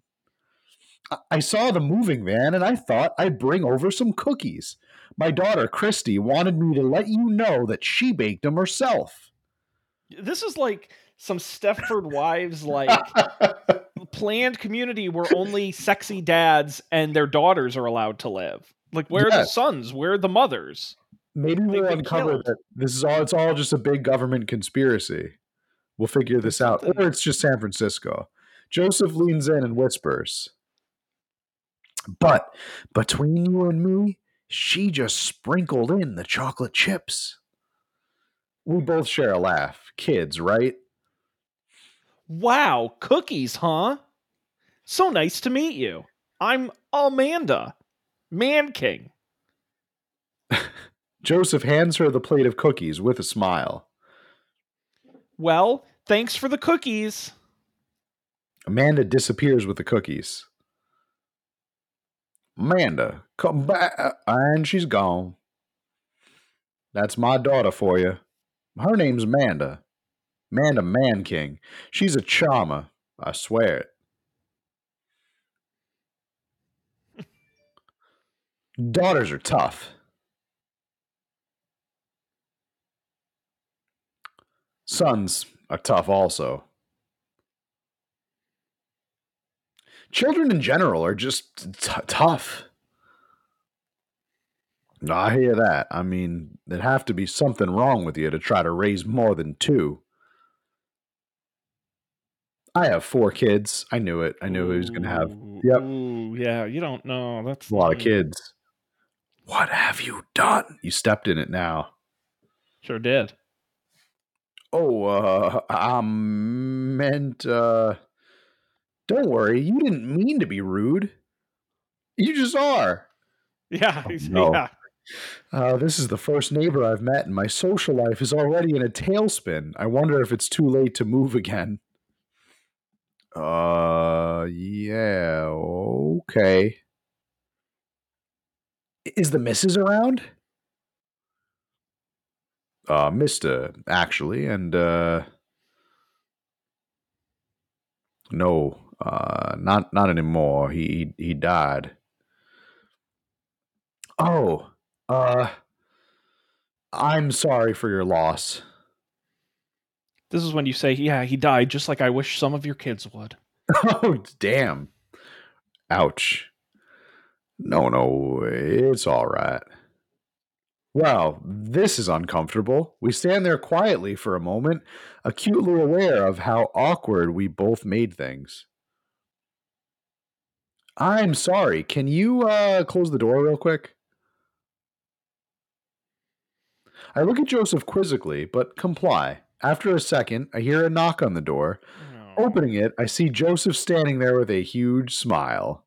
I- I saw the moving van and I thought I'd bring over some cookies. My daughter Christy wanted me to let you know that she baked them herself. this is like some Stepford Wives like planned community where only sexy dads and their daughters are allowed to live. Like where are the sons? Where are the mothers? Maybe we'll uncover killed. that this is all it's all just a big government conspiracy. We'll figure this out. Or it's just San Francisco. Joseph leans in and whispers. But between you and me, she just sprinkled in the chocolate chips. We both share a laugh. Kids, right? Wow, cookies, huh? So nice to meet you. I'm Amanda, Man King. Joseph hands her the plate of cookies with a smile. Well, thanks for the cookies. Amanda disappears with the cookies. Amanda, come back. And she's gone. That's my daughter for you. Her name's Amanda. Amanda Man King. She's a charmer. I swear it. Daughters are tough. Sons are tough also. Children in general are just t- tough. I hear that. I mean, there'd have to be something wrong with you to try to raise more than two. I have four kids. I knew it. I knew he was going to have Yep. Ooh, yeah, you don't know. That's a lot of mm, kids. What have you done? You stepped in it now. Sure did. Oh, uh, I meant, uh, don't worry. You didn't mean to be rude. You just are. Yeah, Oh, no. yeah. Uh, this is the first neighbor I've met, and my social life is already in a tailspin. I wonder if it's too late to move again. Uh, yeah, okay. Is the missus around? Uh, Mister, actually, and uh, no, uh, not not anymore. He he, he died. Oh, uh, I'm sorry for your loss. This is when you say, Yeah, he died just like I wish some of your kids would. oh, damn. Ouch. No, no, it's all right. Well, this is uncomfortable. We stand there quietly for a moment, acutely aware of how awkward we both made things. I'm sorry. Can you uh, close the door real quick? I look at Joseph quizzically, but comply. After a second, I hear a knock on the door. Oh. Opening it, I see Joseph standing there with a huge smile.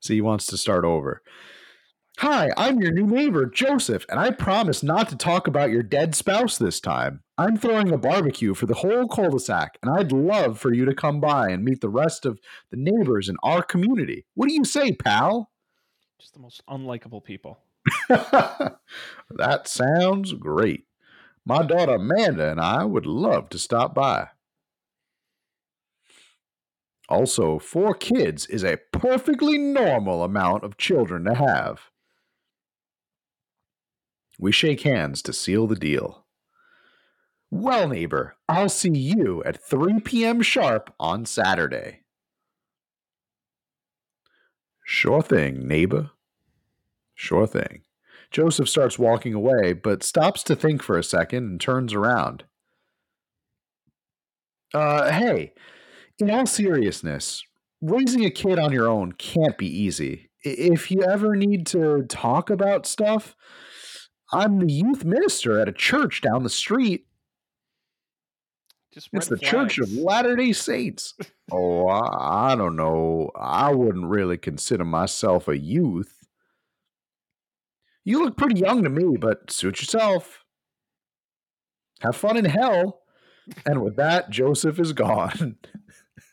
See, he wants to start over. Hi, I'm your new neighbor, Joseph, and I promise not to talk about your dead spouse this time. I'm throwing a barbecue for the whole cul de sac, and I'd love for you to come by and meet the rest of the neighbors in our community. What do you say, pal? Just the most unlikable people. that sounds great. My daughter Amanda and I would love to stop by. Also, four kids is a perfectly normal amount of children to have. We shake hands to seal the deal. Well, neighbor, I'll see you at 3 p.m. sharp on Saturday. Sure thing, neighbor. Sure thing. Joseph starts walking away, but stops to think for a second and turns around. Uh, hey, in all seriousness, raising a kid on your own can't be easy. If you ever need to talk about stuff, I'm the youth minister at a church down the street. Just it's the flags. Church of Latter day Saints. oh, I, I don't know. I wouldn't really consider myself a youth. You look pretty young to me, but suit yourself. Have fun in hell. And with that, Joseph is gone.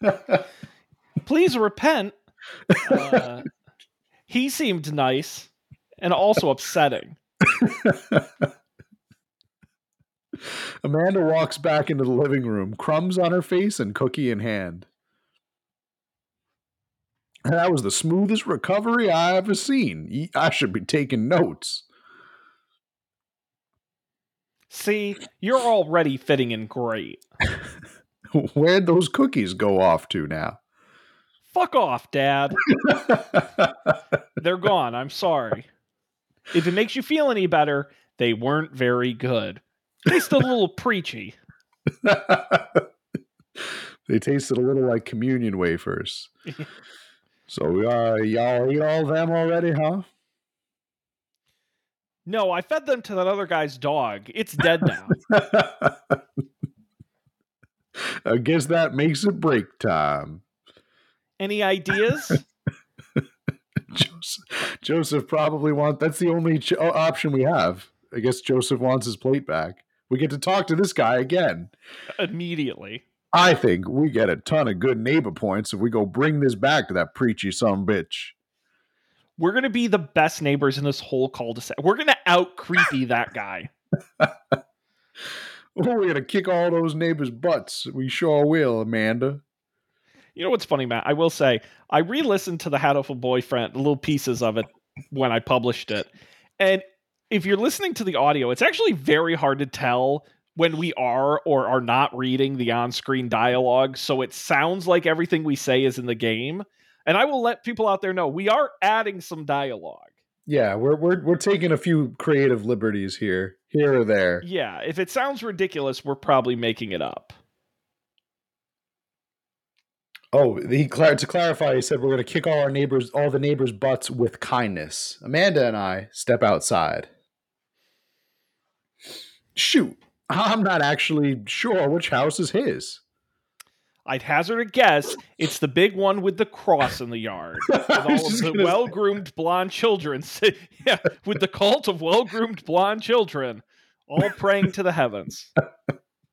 Please repent. Uh, he seemed nice and also upsetting. Amanda walks back into the living room, crumbs on her face and cookie in hand. That was the smoothest recovery I ever seen. I should be taking notes. See, you're already fitting in great. Where'd those cookies go off to now? Fuck off, Dad. They're gone. I'm sorry. If it makes you feel any better, they weren't very good. Tasted a little preachy. they tasted a little like communion wafers. so uh, y'all eat all them already, huh? No, I fed them to that other guy's dog. It's dead now. I guess that makes it break time. Any ideas? Joseph, Joseph probably wants. That's the only ch- option we have. I guess Joseph wants his plate back. We get to talk to this guy again immediately. I think we get a ton of good neighbor points if we go bring this back to that preachy some bitch. We're gonna be the best neighbors in this whole cul-de-sac. We're gonna out creepy that guy. oh, we're gonna kick all those neighbors' butts. We sure will, Amanda. You know what's funny, Matt? I will say I re-listened to the Hatoful Boyfriend, little pieces of it when I published it, and if you're listening to the audio, it's actually very hard to tell when we are or are not reading the on-screen dialogue. So it sounds like everything we say is in the game, and I will let people out there know we are adding some dialogue. Yeah, we're we're we're taking a few creative liberties here, here or there. Yeah, if it sounds ridiculous, we're probably making it up. Oh, he to clarify, he said we're going to kick all our neighbors, all the neighbors' butts with kindness. Amanda and I step outside. Shoot, I'm not actually sure which house is his. I'd hazard a guess it's the big one with the cross in the yard, with all of the well-groomed blonde children. yeah, with the cult of well-groomed blonde children, all praying to the heavens.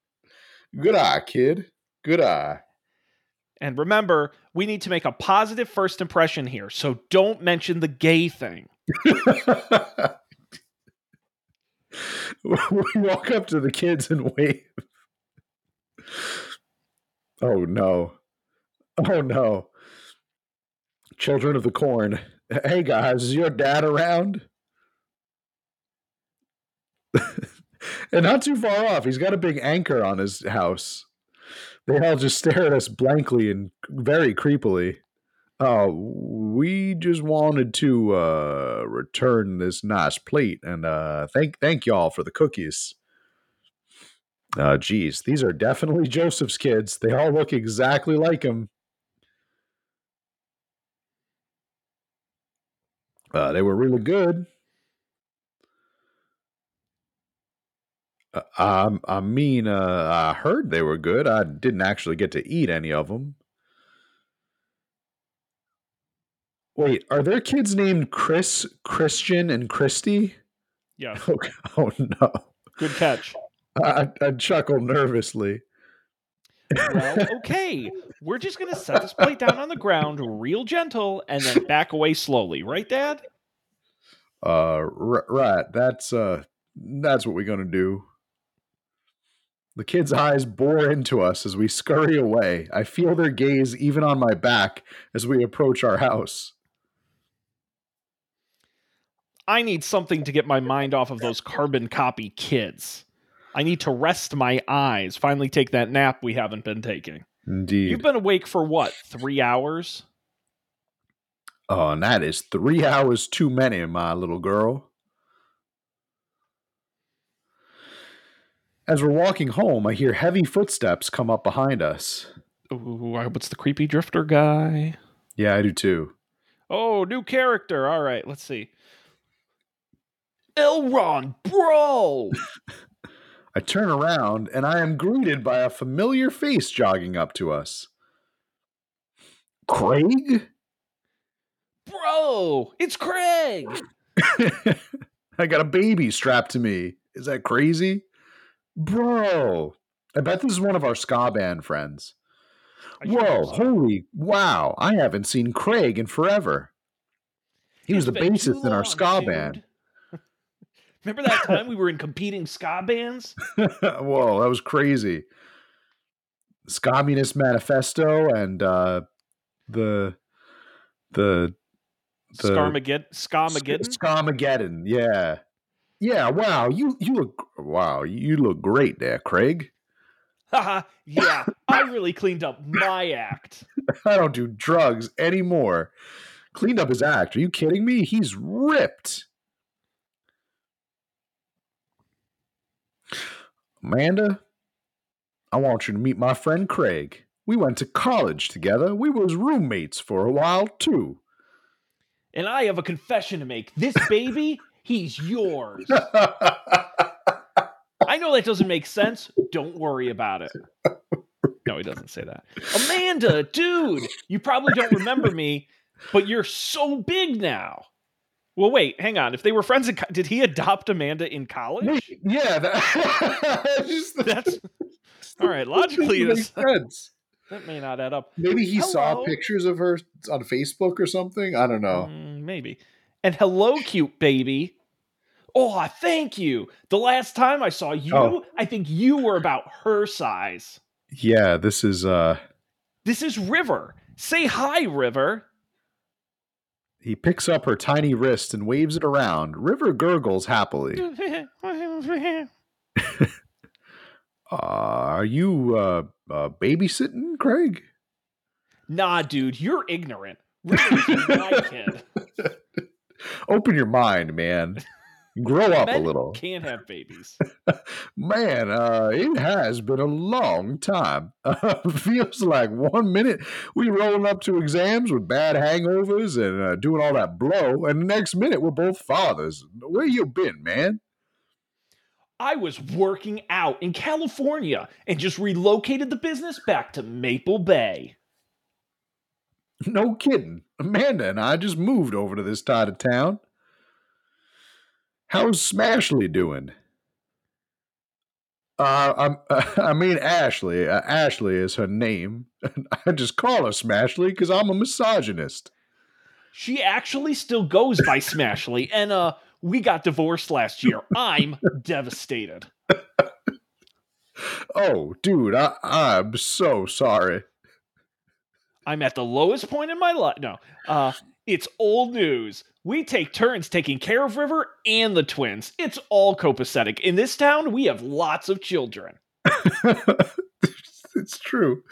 Good eye, kid. Good eye. And remember, we need to make a positive first impression here, so don't mention the gay thing. we walk up to the kids and wave. Oh no. Oh no. Children of the corn. Hey guys, is your dad around? and not too far off, he's got a big anchor on his house. They all just stare at us blankly and very creepily. Uh, we just wanted to uh, return this nice plate and uh, thank thank y'all for the cookies. Uh, geez, these are definitely Joseph's kids. They all look exactly like him. Uh, they were really good. I, I mean, uh, I heard they were good. I didn't actually get to eat any of them. Wait, are there kids named Chris, Christian, and Christy? Yeah. Oh, oh no. Good catch. I, I chuckle nervously. Well, okay. We're just going to set this plate down on the ground real gentle and then back away slowly, right, Dad? Uh, r- right. That's uh, that's what we're gonna do. The kids' eyes bore into us as we scurry away. I feel their gaze even on my back as we approach our house. I need something to get my mind off of those carbon copy kids. I need to rest my eyes, finally take that nap we haven't been taking. Indeed. You've been awake for what, three hours? Oh, and that is three hours too many, my little girl. As we're walking home, I hear heavy footsteps come up behind us. Ooh, what's the creepy drifter guy? Yeah, I do too. Oh, new character. All right, let's see. Elron, bro! I turn around and I am greeted by a familiar face jogging up to us. Craig? Bro, it's Craig! I got a baby strapped to me. Is that crazy? Bro, I bet this is one of our ska band friends. Whoa, holy wow, I haven't seen Craig in forever. He it's was the bassist in our ska dude. band. Remember that time we were in competing ska bands? Whoa, that was crazy. Communist Manifesto and uh, the the the Scarmageddon. Skamageddon. Skamageddon. Yeah, yeah. Wow, you you look wow. You look great there, Craig. Yeah, I really cleaned up my act. I don't do drugs anymore. Cleaned up his act. Are you kidding me? He's ripped. Amanda, I want you to meet my friend Craig. We went to college together. We was roommates for a while too. And I have a confession to make. This baby, he's yours. I know that doesn't make sense. Don't worry about it. No, he doesn't say that. Amanda, dude, you probably don't remember me, but you're so big now. Well, wait, hang on. If they were friends, in co- did he adopt Amanda in college? Yeah, that, just, that's all right. Logically, it makes sense. That may not add up. Maybe he hello? saw pictures of her on Facebook or something. I don't know. Mm, maybe. And hello, cute baby. Oh, thank you. The last time I saw you, oh. I think you were about her size. Yeah, this is uh This is River. Say hi, River. He picks up her tiny wrist and waves it around. River gurgles happily. uh, are you uh, uh, babysitting, Craig? Nah, dude, you're ignorant. River's my kid. Open your mind, man. Grow up a little. Can't have babies. Man, uh, it has been a long time. Uh, feels like one minute we rolling up to exams with bad hangovers and uh, doing all that blow, and the next minute we're both fathers. Where you been, man? I was working out in California and just relocated the business back to Maple Bay. No kidding. Amanda and I just moved over to this side of town. How's Smashley doing? Uh, I'm, uh, I mean Ashley. Uh, Ashley is her name. I just call her Smashley because I'm a misogynist. She actually still goes by Smashley, and uh, we got divorced last year. I'm devastated. oh, dude, I, I'm so sorry. I'm at the lowest point in my life. No, uh, It's old news. We take turns taking care of River and the twins. It's all copacetic. In this town, we have lots of children. it's true.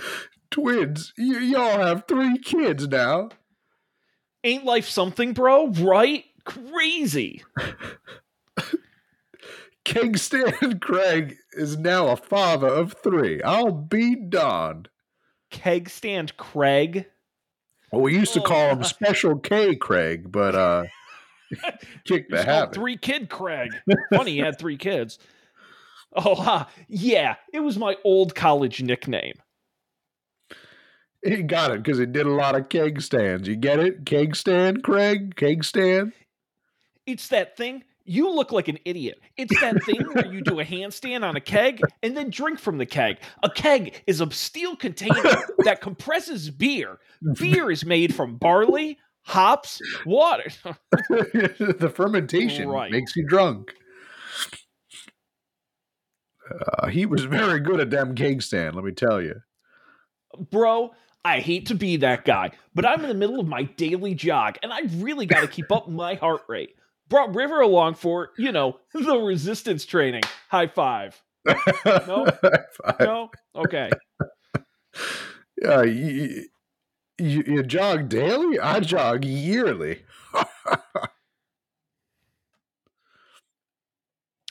Twins. Y- y'all have three kids now. Ain't life something, bro? Right? Crazy. King Stan Craig is now a father of three. I'll be darned. Keg stand Craig. Well, we used to oh, call him Special K Craig, but uh kick the habit. Three kid Craig. Funny, he had three kids. Oh, huh. yeah, it was my old college nickname. He got it because he did a lot of keg stands. You get it? Keg stand, Craig? Keg stand? It's that thing. You look like an idiot. It's that thing where you do a handstand on a keg and then drink from the keg. A keg is a steel container that compresses beer. Beer is made from barley, hops, water. the fermentation right. makes you drunk. Uh, he was very good at damn keg stand, let me tell you. Bro, I hate to be that guy, but I'm in the middle of my daily jog and I really got to keep up my heart rate. Brought River along for, you know, the resistance training. High five. No? High five. No? Okay. Yeah, you, you, you jog daily? I jog yearly.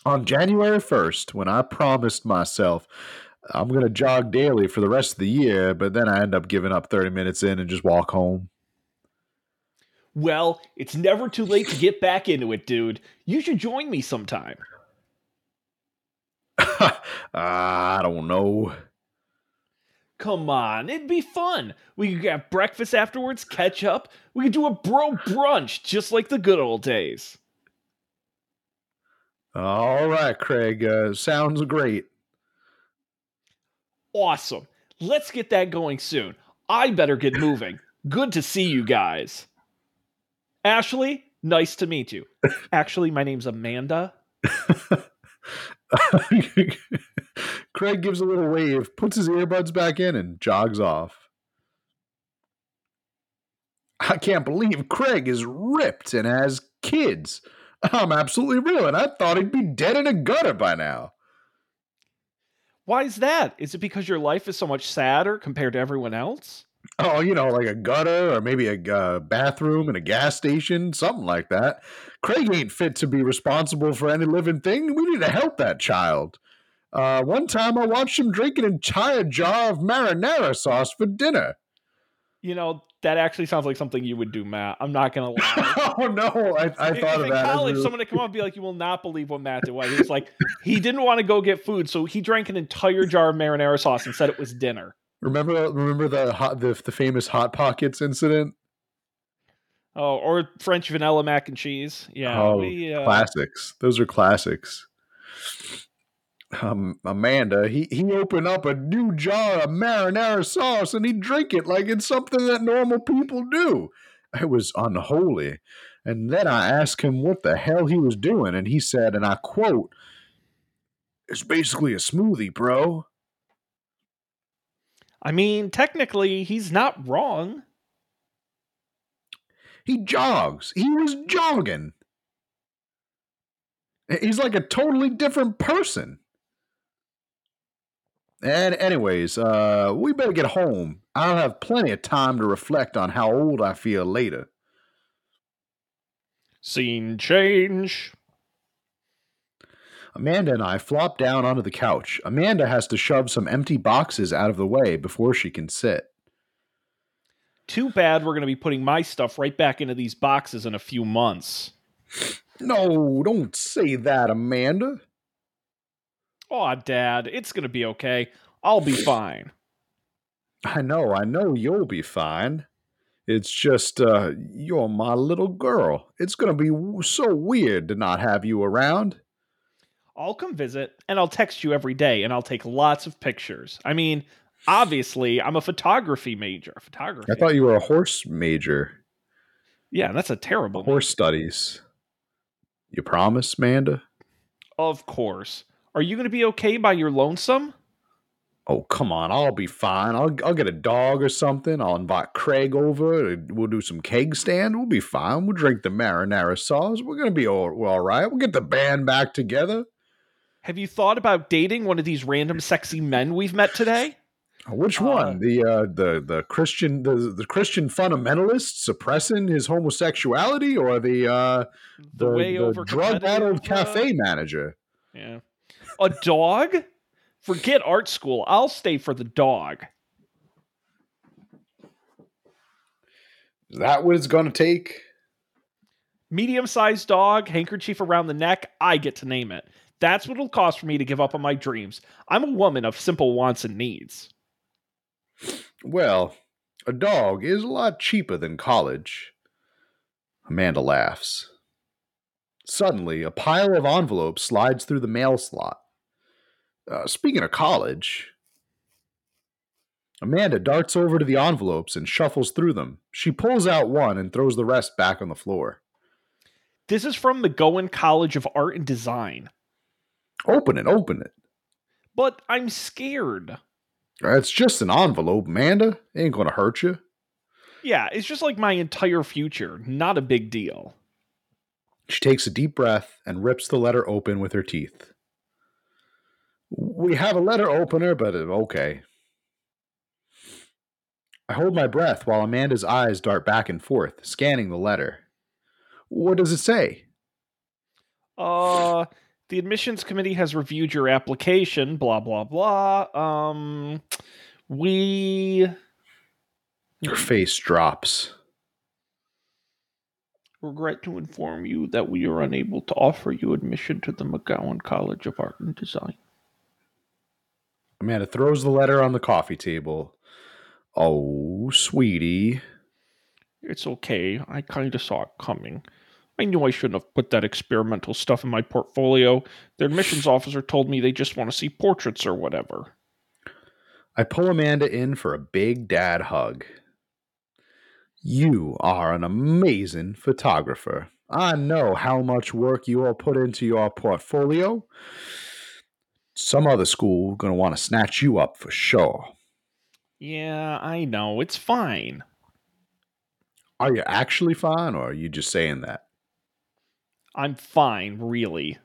On January 1st, when I promised myself I'm going to jog daily for the rest of the year, but then I end up giving up 30 minutes in and just walk home. Well, it's never too late to get back into it, dude. You should join me sometime. I don't know. Come on, it'd be fun. We could have breakfast afterwards, catch up. We could do a bro brunch just like the good old days. All right, Craig. Uh, sounds great. Awesome. Let's get that going soon. I better get moving. Good to see you guys. Ashley, nice to meet you. Actually, my name's Amanda. Craig gives a little wave, puts his earbuds back in, and jogs off. I can't believe Craig is ripped and has kids. I'm absolutely reeling. I thought he'd be dead in a gutter by now. Why is that? Is it because your life is so much sadder compared to everyone else? Oh, you know, like a gutter or maybe a uh, bathroom in a gas station, something like that. Craig ain't fit to be responsible for any living thing. We need to help that child. Uh, one time I watched him drink an entire jar of marinara sauce for dinner. You know, that actually sounds like something you would do, Matt. I'm not gonna lie. oh no, I, I thought of in that. In college, someone to come up and be like, "You will not believe what Matt did." Why he was like, he didn't want to go get food, so he drank an entire jar of marinara sauce and said it was dinner. Remember, remember the hot, the, the famous hot pockets incident. Oh, or French vanilla mac and cheese. Yeah. Oh, we, uh... classics. Those are classics um, Amanda, he he opened up a new jar of marinara sauce and he drink it like it's something that normal people do. It was unholy. And then I asked him what the hell he was doing, and he said, and I quote, "It's basically a smoothie, bro." I mean, technically, he's not wrong. He jogs. He was jogging. He's like a totally different person. And anyways, uh, we better get home. I'll have plenty of time to reflect on how old I feel later. Scene change. Amanda and I flop down onto the couch. Amanda has to shove some empty boxes out of the way before she can sit. Too bad we're going to be putting my stuff right back into these boxes in a few months. No, don't say that, Amanda. Aw, Dad, it's going to be okay. I'll be fine. I know, I know you'll be fine. It's just, uh, you're my little girl. It's going to be so weird to not have you around. I'll come visit and I'll text you every day and I'll take lots of pictures. I mean, obviously, I'm a photography major. Photography. I thought you were a horse major. Yeah, that's a terrible horse major. studies. You promise, Manda? Of course. Are you going to be okay by your lonesome? Oh, come on. I'll be fine. I'll, I'll get a dog or something. I'll invite Craig over. We'll do some keg stand. We'll be fine. We'll drink the marinara sauce. We're going to be all, all right. We'll get the band back together. Have you thought about dating one of these random sexy men we've met today? Which uh, one? the uh, the the Christian the, the Christian fundamentalist suppressing his homosexuality, or the uh, the, the, the drug addled cafe uh, manager? Yeah, a dog. Forget art school. I'll stay for the dog. Is that what it's going to take? Medium sized dog, handkerchief around the neck. I get to name it. That's what it'll cost for me to give up on my dreams. I'm a woman of simple wants and needs. Well, a dog is a lot cheaper than college. Amanda laughs. Suddenly, a pile of envelopes slides through the mail slot. Uh, speaking of college, Amanda darts over to the envelopes and shuffles through them. She pulls out one and throws the rest back on the floor. This is from McGowan College of Art and Design. Open it, open it. But I'm scared. It's just an envelope, Amanda. It ain't gonna hurt you. Yeah, it's just like my entire future. Not a big deal. She takes a deep breath and rips the letter open with her teeth. We have a letter opener, but uh, okay. I hold my breath while Amanda's eyes dart back and forth, scanning the letter. What does it say? Uh, the admissions committee has reviewed your application, blah, blah, blah. Um, we. Your face drops. Regret to inform you that we are unable to offer you admission to the McGowan College of Art and Design. Amanda throws the letter on the coffee table. Oh, sweetie. It's okay. I kind of saw it coming. I knew I shouldn't have put that experimental stuff in my portfolio. The admissions officer told me they just want to see portraits or whatever. I pull Amanda in for a big dad hug. You are an amazing photographer. I know how much work you all put into your portfolio some other school going to want to snatch you up for sure. Yeah, I know. It's fine. Are you actually fine, or are you just saying that? I'm fine, really.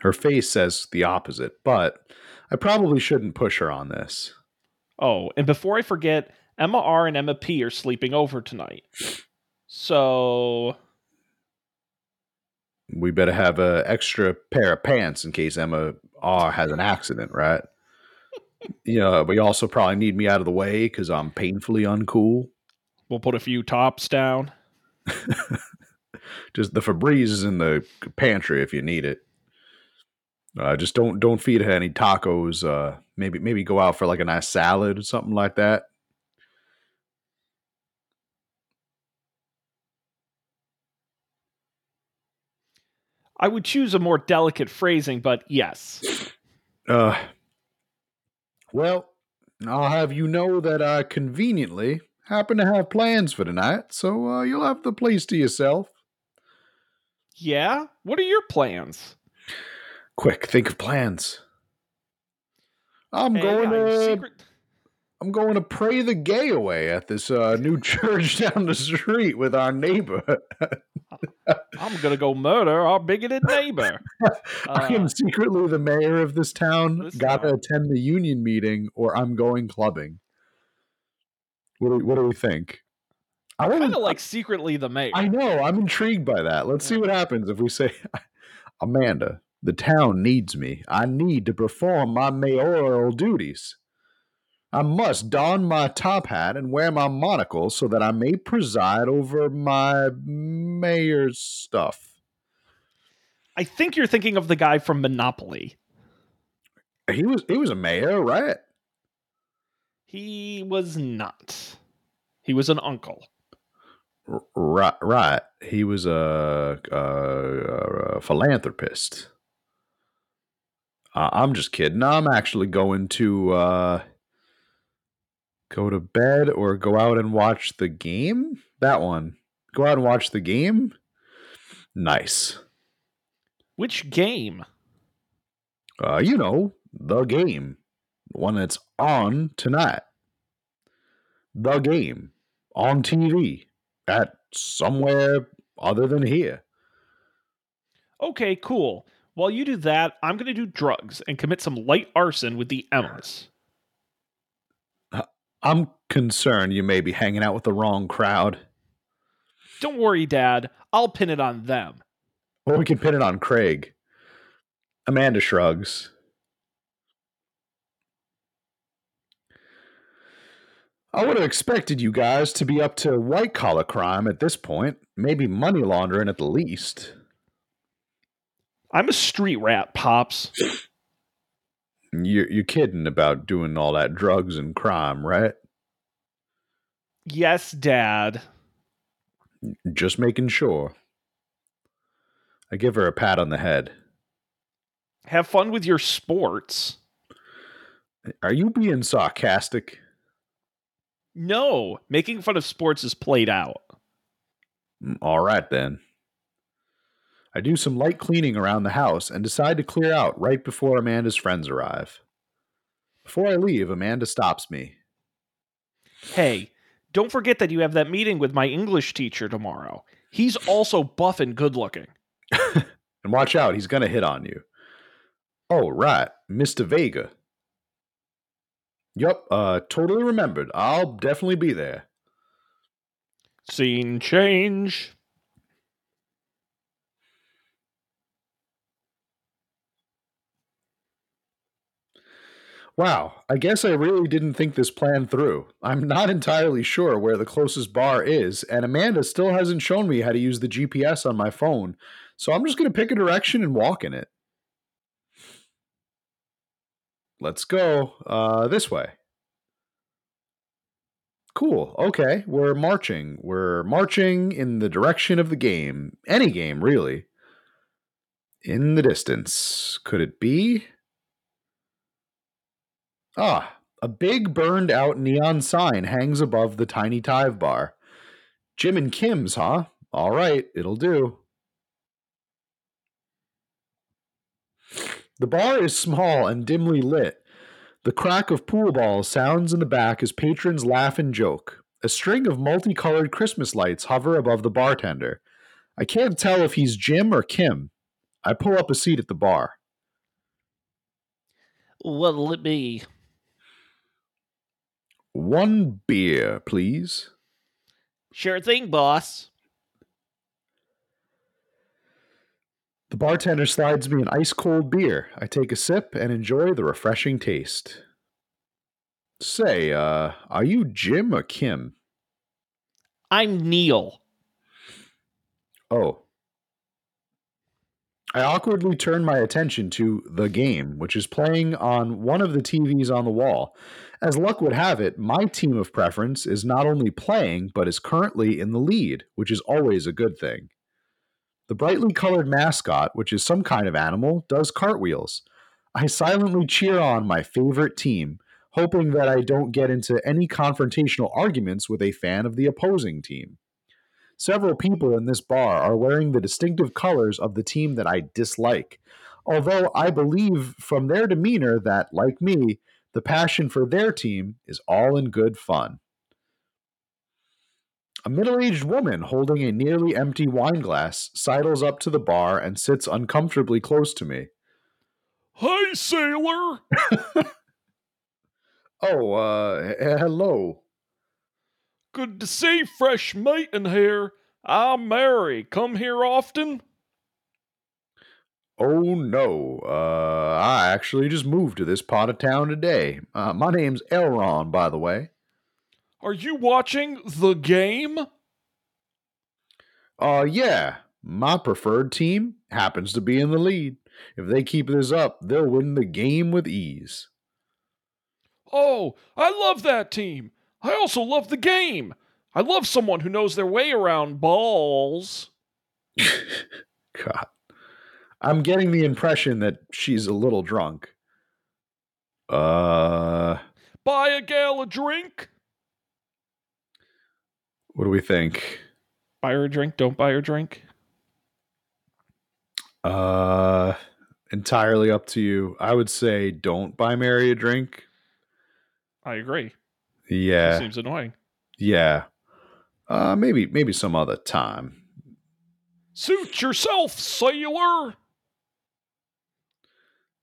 Her face says the opposite, but I probably shouldn't push her on this. Oh, and before I forget, Emma R and Emma P are sleeping over tonight. So we better have an extra pair of pants in case Emma R has an accident, right? you know, you also probably need me out of the way because I'm painfully uncool. We'll put a few tops down. just the Febreze is in the pantry if you need it. Uh, just don't don't feed her any tacos. Uh, maybe maybe go out for like a nice salad or something like that. I would choose a more delicate phrasing, but yes. Uh, well, I'll have you know that I conveniently happen to have plans for tonight, so uh, you'll have the place to yourself. Yeah? What are your plans? Quick, think of plans. I'm going to. Secret- I'm going to pray the gay away at this uh, new church down the street with our neighbor. I'm gonna go murder our bigoted neighbor. I am uh, secretly the mayor of this town. Got to attend the union meeting, or I'm going clubbing. What do, what do we think? I kind of like secretly the mayor. I know. I'm intrigued by that. Let's see what happens if we say, Amanda, the town needs me. I need to perform my mayoral duties. I must don my top hat and wear my monocle so that I may preside over my mayor's stuff. I think you're thinking of the guy from Monopoly. He was he was a mayor, right? He was not. He was an uncle. Right, right. He was a, a, a philanthropist. Uh, I'm just kidding. I'm actually going to uh, go to bed or go out and watch the game? That one. Go out and watch the game? Nice. Which game? Uh, you know, the game. The one that's on tonight. The game on TV at somewhere other than here. Okay, cool. While you do that, I'm going to do drugs and commit some light arson with the Emmas. Uh, I'm concerned you may be hanging out with the wrong crowd. Don't worry, Dad. I'll pin it on them. Or we can pin it on Craig. Amanda shrugs. I would have expected you guys to be up to white collar crime at this point, maybe money laundering at the least. I'm a street rat, Pops. You're, you're kidding about doing all that drugs and crime, right? Yes, Dad. Just making sure. I give her a pat on the head. Have fun with your sports. Are you being sarcastic? No, making fun of sports is played out. Mm, all right then. I do some light cleaning around the house and decide to clear out right before Amanda's friends arrive. Before I leave, Amanda stops me. Hey, don't forget that you have that meeting with my English teacher tomorrow. He's also buff and good looking. and watch out, he's going to hit on you. Oh, right, Mr. Vega. Yup, uh, totally remembered. I'll definitely be there. Scene change. Wow, I guess I really didn't think this plan through. I'm not entirely sure where the closest bar is, and Amanda still hasn't shown me how to use the GPS on my phone, so I'm just going to pick a direction and walk in it. Let's go uh, this way. Cool. Okay, we're marching. We're marching in the direction of the game. Any game, really. In the distance. Could it be? Ah, a big burned out neon sign hangs above the tiny dive bar. Jim and Kim's, huh? All right, it'll do. The bar is small and dimly lit. The crack of pool balls sounds in the back as patrons laugh and joke. A string of multicolored Christmas lights hover above the bartender. I can't tell if he's Jim or Kim. I pull up a seat at the bar. What'll it be? One beer, please. Sure thing, boss. The bartender slides me an ice cold beer. I take a sip and enjoy the refreshing taste. Say, uh, are you Jim or Kim? I'm Neil. Oh. I awkwardly turn my attention to the game, which is playing on one of the TVs on the wall. As luck would have it, my team of preference is not only playing, but is currently in the lead, which is always a good thing. The brightly colored mascot, which is some kind of animal, does cartwheels. I silently cheer on my favorite team, hoping that I don't get into any confrontational arguments with a fan of the opposing team. Several people in this bar are wearing the distinctive colors of the team that I dislike, although I believe from their demeanor that, like me, the passion for their team is all in good fun. A middle aged woman holding a nearly empty wine glass sidles up to the bar and sits uncomfortably close to me. Hi, sailor! oh, uh, hello. Good to see fresh meat in here. I'm Mary. Come here often? Oh no, uh, I actually just moved to this part of town today. Uh, my name's Elron, by the way. Are you watching the game? Uh, yeah. My preferred team happens to be in the lead. If they keep this up, they'll win the game with ease. Oh, I love that team. I also love the game. I love someone who knows their way around balls. God. I'm getting the impression that she's a little drunk. Uh. Buy a gal a drink? What do we think? Buy her a drink, don't buy her a drink? Uh. Entirely up to you. I would say don't buy Mary a drink. I agree. Yeah. It seems annoying. Yeah. Uh, maybe maybe some other time. Suit yourself, sailor.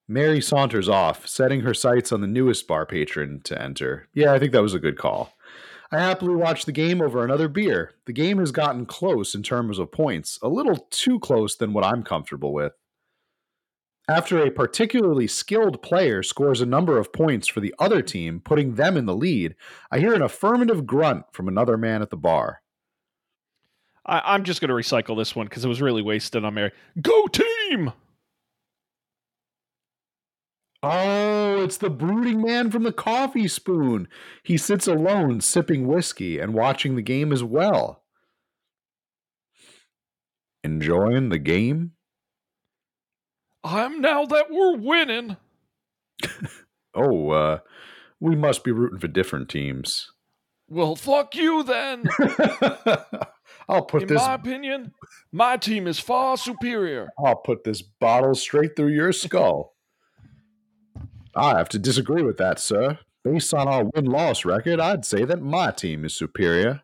Mary saunters off, setting her sights on the newest bar patron to enter. Yeah, I think that was a good call. I happily watch the game over another beer. The game has gotten close in terms of points, a little too close than what I'm comfortable with. After a particularly skilled player scores a number of points for the other team, putting them in the lead, I hear an affirmative grunt from another man at the bar. I, am just going to recycle this one because it was really wasted on Mary. Go team! Oh, it's the brooding man from the coffee spoon. He sits alone, sipping whiskey and watching the game as well. Enjoying the game? I'm now that we're winning. oh, uh, we must be rooting for different teams. Well, fuck you then. I'll put In this. In my opinion, my team is far superior. I'll put this bottle straight through your skull. I have to disagree with that, sir. Based on our win loss record, I'd say that my team is superior.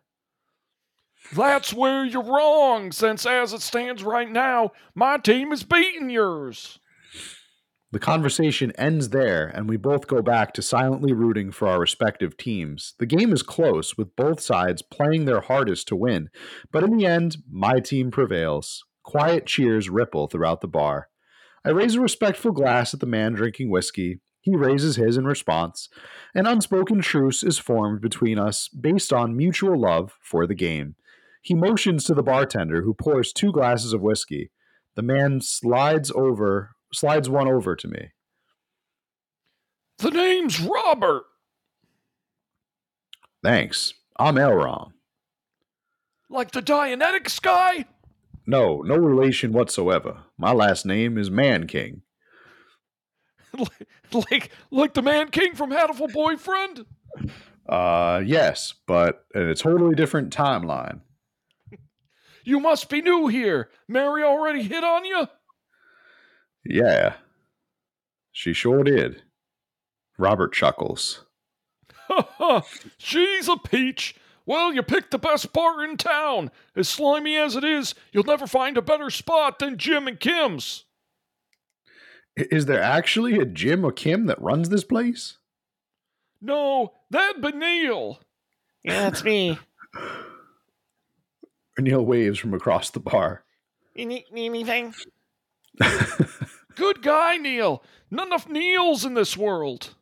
That's where you're wrong, since as it stands right now, my team is beating yours. The conversation ends there, and we both go back to silently rooting for our respective teams. The game is close, with both sides playing their hardest to win, but in the end, my team prevails. Quiet cheers ripple throughout the bar. I raise a respectful glass at the man drinking whiskey. He raises his in response. An unspoken truce is formed between us based on mutual love for the game. He motions to the bartender, who pours two glasses of whiskey. The man slides over, slides one over to me. The name's Robert. Thanks. I'm Elron. Like the Dianetics guy? No, no relation whatsoever. My last name is Man King. like, like the Man King from Hatoful Boyfriend? Uh, yes, but in a totally different timeline. You must be new here. Mary already hit on you? Yeah. She sure did. Robert chuckles. She's a peach! Well, you picked the best bar in town. As slimy as it is, you'll never find a better spot than Jim and Kim's. Is there actually a Jim or Kim that runs this place? No, that Benil. Yeah, that's me. Neil waves from across the bar. You need, need anything? Good guy, Neil. Not enough Neils in this world.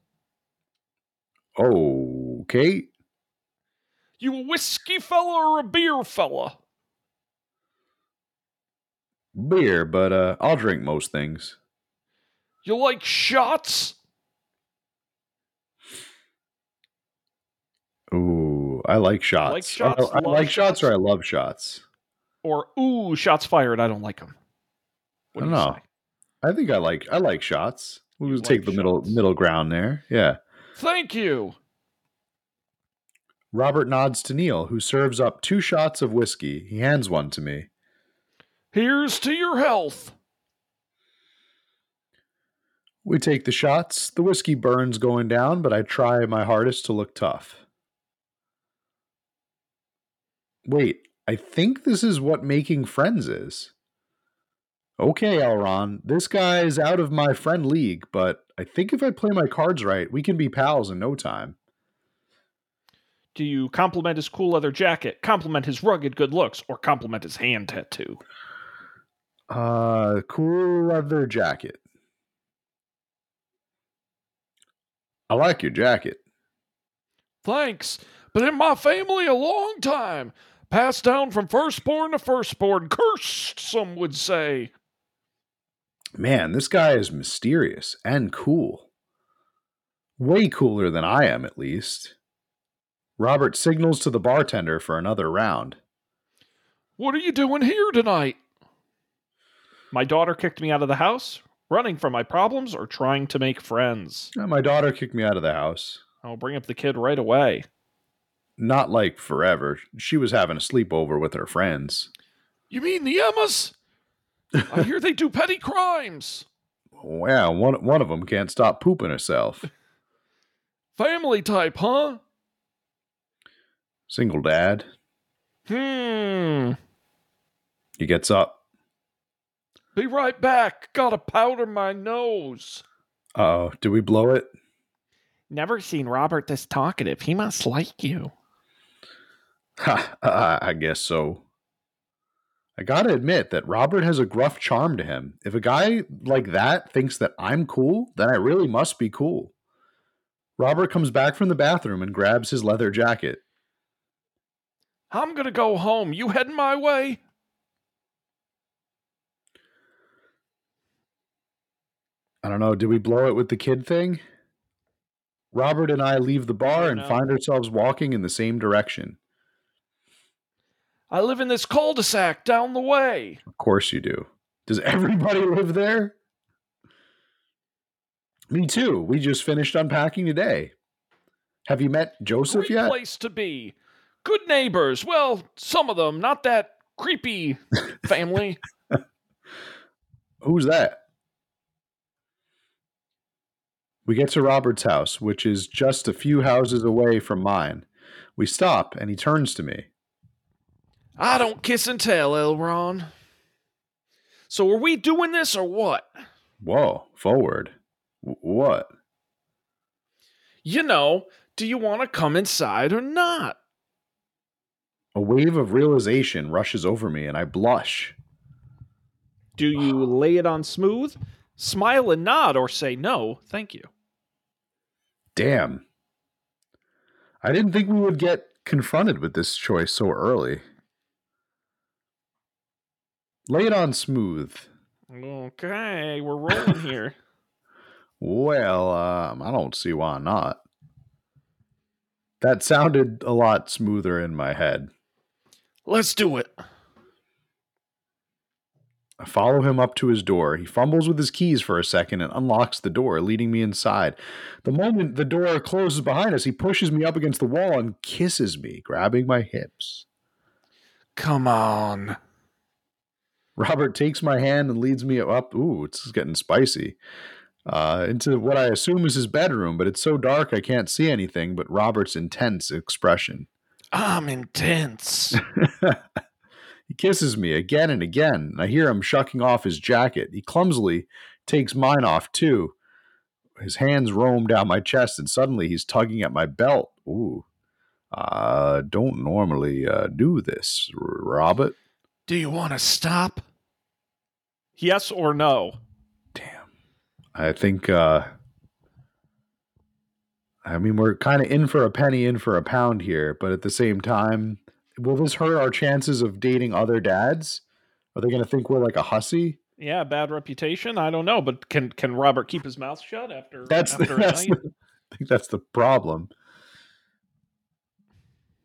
Okay. You a whiskey fella or a beer fella? Beer, but uh, I'll drink most things. You like shots? Ooh, I like shots. Like shots, I, I like shots, shots? or I love shots. Or ooh, shots fired. I don't like them. I don't know. I think I like I like shots. We'll you take like the middle middle ground there. Yeah. Thank you. Robert nods to Neil, who serves up two shots of whiskey. He hands one to me. Here's to your health. We take the shots. The whiskey burns going down, but I try my hardest to look tough. Wait, I think this is what making friends is. Okay, Elron, this guy is out of my friend league, but I think if I play my cards right, we can be pals in no time. Do you compliment his cool leather jacket, compliment his rugged good looks, or compliment his hand tattoo? Uh, cool leather jacket. I like your jacket. Thanks. Been in my family a long time. Passed down from firstborn to firstborn. Cursed, some would say. Man, this guy is mysterious and cool. Way cooler than I am, at least. Robert signals to the bartender for another round. What are you doing here tonight? My daughter kicked me out of the house, running from my problems or trying to make friends. Yeah, my daughter kicked me out of the house. I'll bring up the kid right away. Not like forever. She was having a sleepover with her friends. You mean the Emmas? I hear they do petty crimes. Well, one one of them can't stop pooping herself. Family type, huh? Single dad. Hmm. He gets up. Be right back. Gotta powder my nose. oh, did we blow it? Never seen Robert this talkative. He must like you. Ha, uh, I guess so. I gotta admit that Robert has a gruff charm to him. If a guy like that thinks that I'm cool, then I really must be cool. Robert comes back from the bathroom and grabs his leather jacket. I'm gonna go home. You heading my way? I don't know, did we blow it with the kid thing? Robert and I leave the bar and know. find ourselves walking in the same direction. I live in this cul-de-sac down the way. Of course you do. Does everybody live there? Me too. We just finished unpacking today. Have you met Joseph Great yet? place to be. Good neighbors. Well, some of them, not that creepy family. Who's that? We get to Robert's house, which is just a few houses away from mine. We stop, and he turns to me. I don't kiss and tell, Elron. So are we doing this or what? Whoa, forward. W- what? You know, do you want to come inside or not? A wave of realization rushes over me, and I blush. Do you lay it on smooth, smile and nod, or say no, thank you? Damn. I didn't think we would get confronted with this choice so early. Lay it on smooth. Okay, we're rolling here. Well, um, I don't see why not. That sounded a lot smoother in my head. Let's do it. I follow him up to his door. He fumbles with his keys for a second and unlocks the door, leading me inside. The moment the door closes behind us, he pushes me up against the wall and kisses me, grabbing my hips. Come on. Robert takes my hand and leads me up. Ooh, it's getting spicy. Uh, into what I assume is his bedroom, but it's so dark I can't see anything but Robert's intense expression. I'm intense. he kisses me again and again, and I hear him shucking off his jacket. He clumsily takes mine off too. His hands roam down my chest, and suddenly he's tugging at my belt. Ooh. Uh, don't normally uh, do this, Robert. Do you want to stop? Yes or no? Damn. I think uh I mean we're kind of in for a penny in for a pound here, but at the same time, will this hurt our chances of dating other dads? Are they going to think we're like a hussy? Yeah, bad reputation. I don't know, but can can Robert keep his mouth shut after That's the, after a that's night? the, I think that's the problem.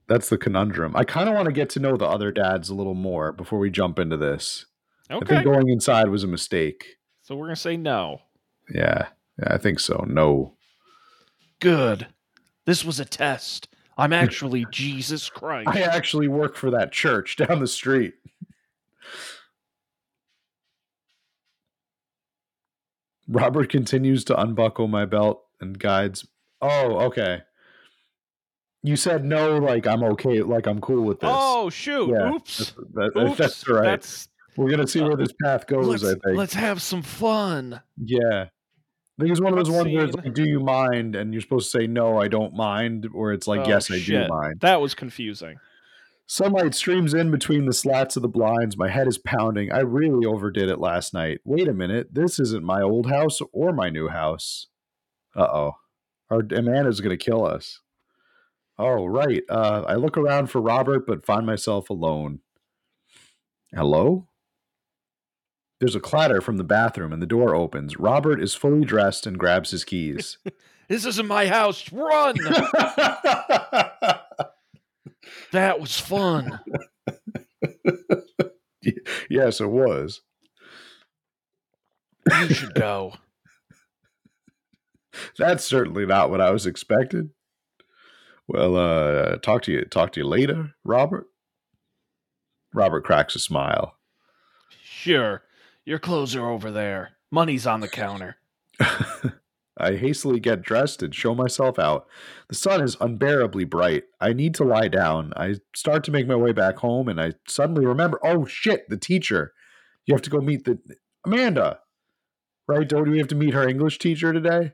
That's the conundrum. I kind of want to get to know the other dads a little more before we jump into this. Okay. I think going inside was a mistake. so we're gonna say no. Yeah, yeah, I think so. No. Good. This was a test. I'm actually Jesus Christ. I actually work for that church down the street. Robert continues to unbuckle my belt and guides. Oh, okay. You said no, like I'm okay, like I'm cool with this. oh shoot! Yeah, Oops. That's, that- Oops. that's right. That's We're gonna see where uh, this path goes. I think. let's have some fun. Yeah. I think it's one of those ones where it's like, "Do you mind?" and you're supposed to say, "No, I don't mind," or it's like, Oh, "Yes, I do mind." That was confusing. Sunlight streams in between the slats of the blinds. My head is pounding. I really overdid it last night. Wait a minute. This isn't my old house or my new house. Uh oh. Our Amanda's going to kill us. Oh, right. Uh, I look around for Robert, but find myself alone. Hello? There's a clatter from the bathroom and the door opens. Robert is fully dressed and grabs his keys. This isn't my house. Run! that was fun. yes, it was. You should go. That's certainly not what I was expecting. Well, uh, talk to you. Talk to you later, Robert. Robert cracks a smile. Sure. Your clothes are over there. Money's on the counter. I hastily get dressed and show myself out. The sun is unbearably bright. I need to lie down. I start to make my way back home and I suddenly remember oh shit, the teacher. You have to go meet the Amanda. Right? Don't we have to meet her English teacher today?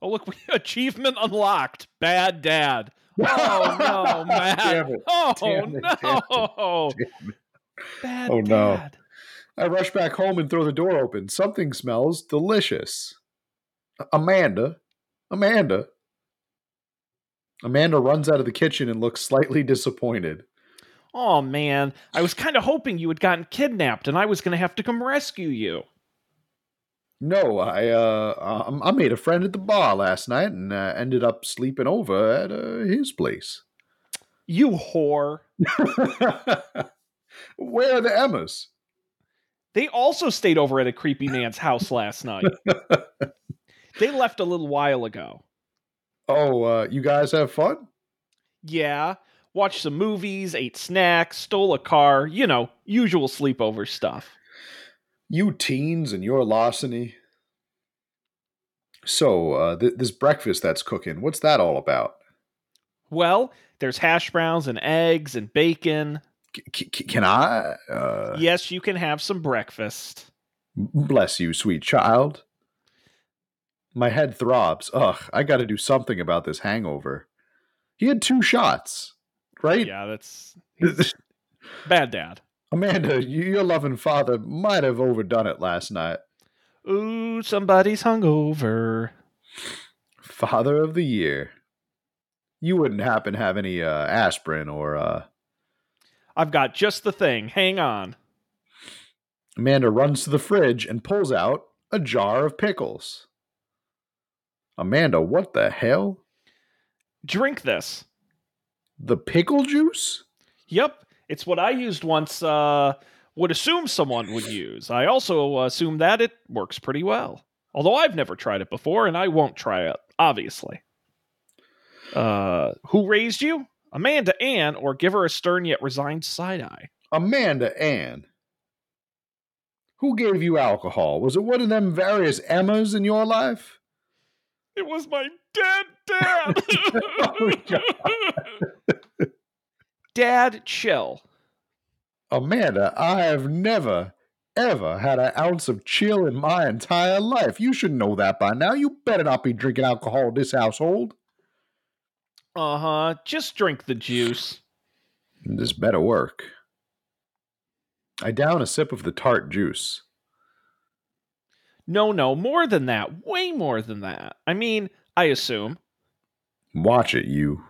Oh, look, achievement unlocked. Bad dad. Oh, no, Matt. Oh, no. Bad oh, no. I rush back home and throw the door open. Something smells delicious. Amanda. Amanda. Amanda runs out of the kitchen and looks slightly disappointed. Oh man, I was kind of hoping you had gotten kidnapped and I was going to have to come rescue you. No, I uh I made a friend at the bar last night and uh, ended up sleeping over at uh, his place. You whore. Where are the Emmas? They also stayed over at a creepy man's house last night. they left a little while ago. Oh, uh, you guys have fun? Yeah. Watched some movies, ate snacks, stole a car, you know, usual sleepover stuff. You teens and your larceny. So, uh, th- this breakfast that's cooking, what's that all about? Well, there's hash browns and eggs and bacon. C- can I? Uh... Yes, you can have some breakfast. Bless you, sweet child. My head throbs. Ugh, I got to do something about this hangover. He had two shots, right? Yeah, that's bad dad. Amanda, your loving father might have overdone it last night. Ooh, somebody's hungover. Father of the year. You wouldn't happen to have any uh, aspirin or uh, I've got just the thing. Hang on. Amanda runs to the fridge and pulls out a jar of pickles. Amanda, what the hell? Drink this. The pickle juice? Yep. It's what I used once, uh, would assume someone would use. I also assume that it works pretty well. Although I've never tried it before and I won't try it, obviously. Uh, who raised you? Amanda Ann, or give her a stern yet resigned side eye. Amanda Ann. Who gave you alcohol? Was it one of them various Emmas in your life? It was my dead dad. oh, dad, chill. Amanda, I have never, ever had an ounce of chill in my entire life. You should know that by now. You better not be drinking alcohol in this household. Uh huh. Just drink the juice. This better work. I down a sip of the tart juice. No, no, more than that. Way more than that. I mean, I assume. Watch it, you.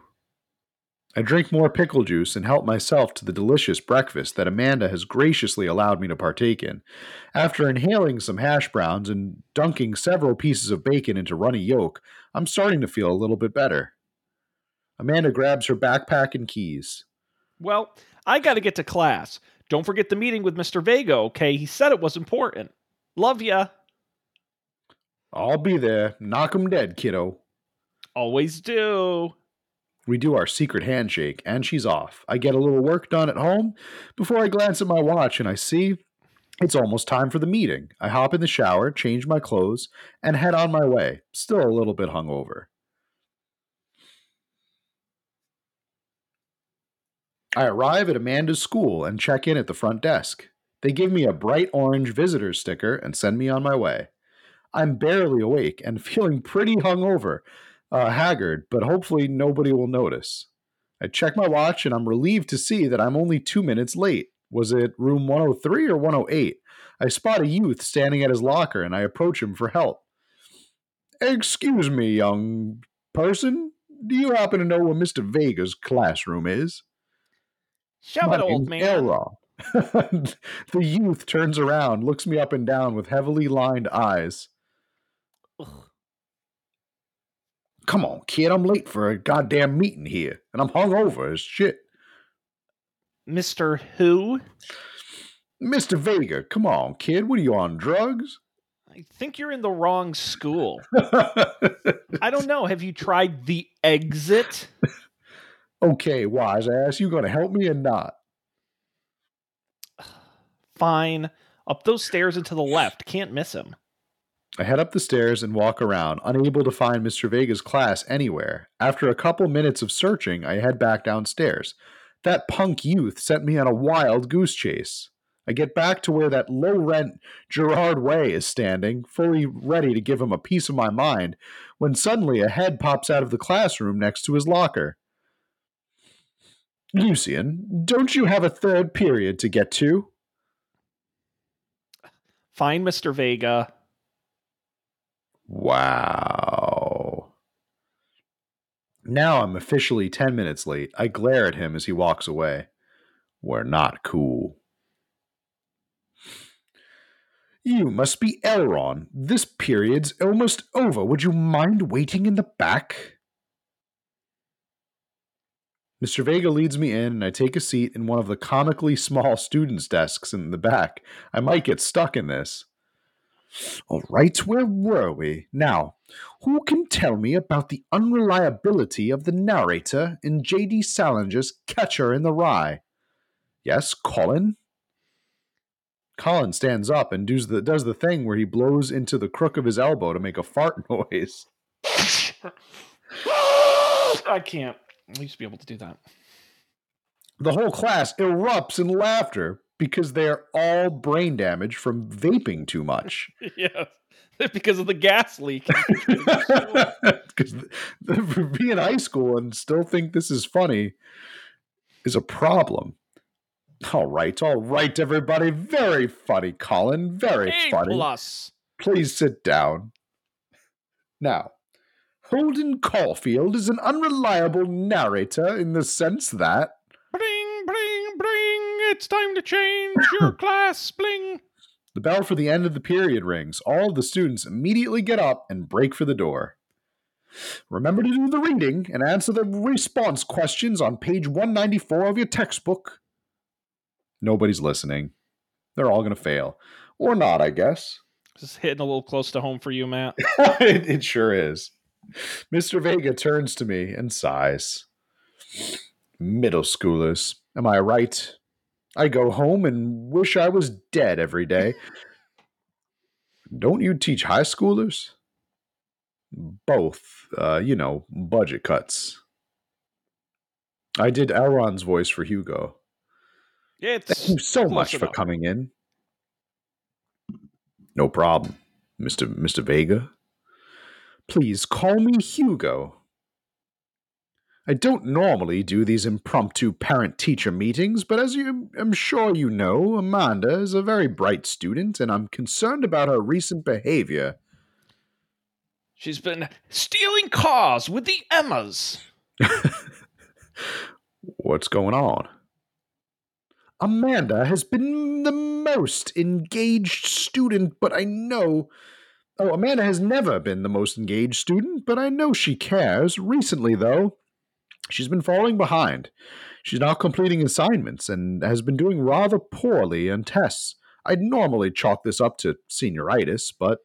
I drink more pickle juice and help myself to the delicious breakfast that Amanda has graciously allowed me to partake in. After inhaling some hash browns and dunking several pieces of bacon into runny yolk, I'm starting to feel a little bit better. Amanda grabs her backpack and keys. Well, I got to get to class. Don't forget the meeting with Mr. Vega, okay? He said it was important. Love ya. I'll be there. Knock 'em dead, kiddo. Always do. We do our secret handshake, and she's off. I get a little work done at home before I glance at my watch and I see it's almost time for the meeting. I hop in the shower, change my clothes, and head on my way, still a little bit hungover. I arrive at Amanda's school and check in at the front desk. They give me a bright orange visitor sticker and send me on my way. I'm barely awake and feeling pretty hungover, uh, haggard, but hopefully nobody will notice. I check my watch and I'm relieved to see that I'm only two minutes late. Was it room 103 or 108? I spot a youth standing at his locker and I approach him for help. Excuse me, young person. Do you happen to know where Mr. Vega's classroom is? Show it, old man. the youth turns around, looks me up and down with heavily lined eyes. Ugh. Come on, kid, I'm late for a goddamn meeting here, and I'm hungover as shit. Mr. Who? Mr. Vega, come on, kid. What are you on, drugs? I think you're in the wrong school. I don't know. Have you tried the exit? Okay, wise ass, you gonna help me or not? Fine. Up those stairs and to the left. Can't miss him. I head up the stairs and walk around, unable to find Mr. Vega's class anywhere. After a couple minutes of searching, I head back downstairs. That punk youth sent me on a wild goose chase. I get back to where that low rent Gerard Way is standing, fully ready to give him a piece of my mind, when suddenly a head pops out of the classroom next to his locker. Lucien, don't you have a third period to get to? Fine, Mr. Vega. Wow. Now I'm officially 10 minutes late. I glare at him as he walks away. We're not cool. You must be Elron. This period's almost over. Would you mind waiting in the back? Mr. Vega leads me in, and I take a seat in one of the comically small students' desks in the back. I might get stuck in this. All right, where were we? Now, who can tell me about the unreliability of the narrator in J.D. Salinger's Catcher in the Rye? Yes, Colin? Colin stands up and does the does the thing where he blows into the crook of his elbow to make a fart noise. I can't. I used to be able to do that. The whole class erupts in laughter because they're all brain damaged from vaping too much. yeah. Because of the gas leak. Because being in high school and still think this is funny is a problem. All right, all right, everybody. Very funny, Colin. Very A funny. plus. Please sit down. Now, Holden Caulfield is an unreliable narrator in the sense that. Bling, bling, bling. It's time to change your class. Bling. The bell for the end of the period rings. All of the students immediately get up and break for the door. Remember to do the reading and answer the response questions on page 194 of your textbook. Nobody's listening. They're all going to fail. Or not, I guess. This is hitting a little close to home for you, Matt. it, it sure is. Mr. Vega turns to me and sighs. Middle schoolers, am I right? I go home and wish I was dead every day. Don't you teach high schoolers? Both, uh, you know, budget cuts. I did Elron's voice for Hugo. It's Thank you so much for coming in. No problem, Mr. Mr. Vega. Please call me Hugo. I don't normally do these impromptu parent teacher meetings, but as you I'm sure you know, Amanda is a very bright student, and I'm concerned about her recent behavior. She's been stealing cars with the Emmas. What's going on? Amanda has been the most engaged student, but I know. Oh, Amanda has never been the most engaged student, but I know she cares. Recently, though, she's been falling behind. She's not completing assignments and has been doing rather poorly on tests. I'd normally chalk this up to senioritis, but.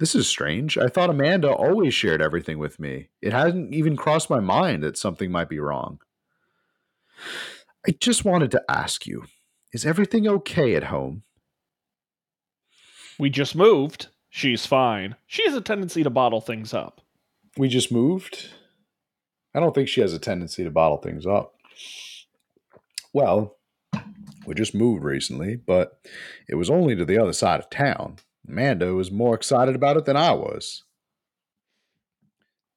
This is strange. I thought Amanda always shared everything with me. It hadn't even crossed my mind that something might be wrong. I just wanted to ask you is everything okay at home? We just moved. She's fine. She has a tendency to bottle things up. We just moved? I don't think she has a tendency to bottle things up. Well, we just moved recently, but it was only to the other side of town. Amanda was more excited about it than I was.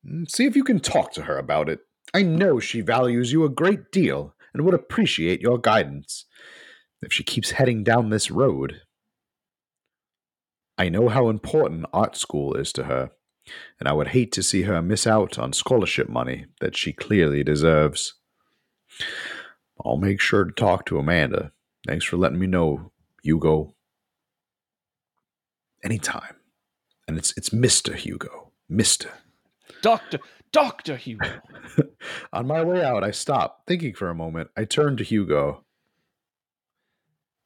Mm, See if you can talk to her about it. I know she values you a great deal and would appreciate your guidance if she keeps heading down this road. I know how important art school is to her, and I would hate to see her miss out on scholarship money that she clearly deserves. I'll make sure to talk to Amanda. Thanks for letting me know, Hugo. Anytime. And it's it's Mr. Hugo. Mr. Doctor, Doctor Hugo. On my way out, I stop, thinking for a moment. I turn to Hugo.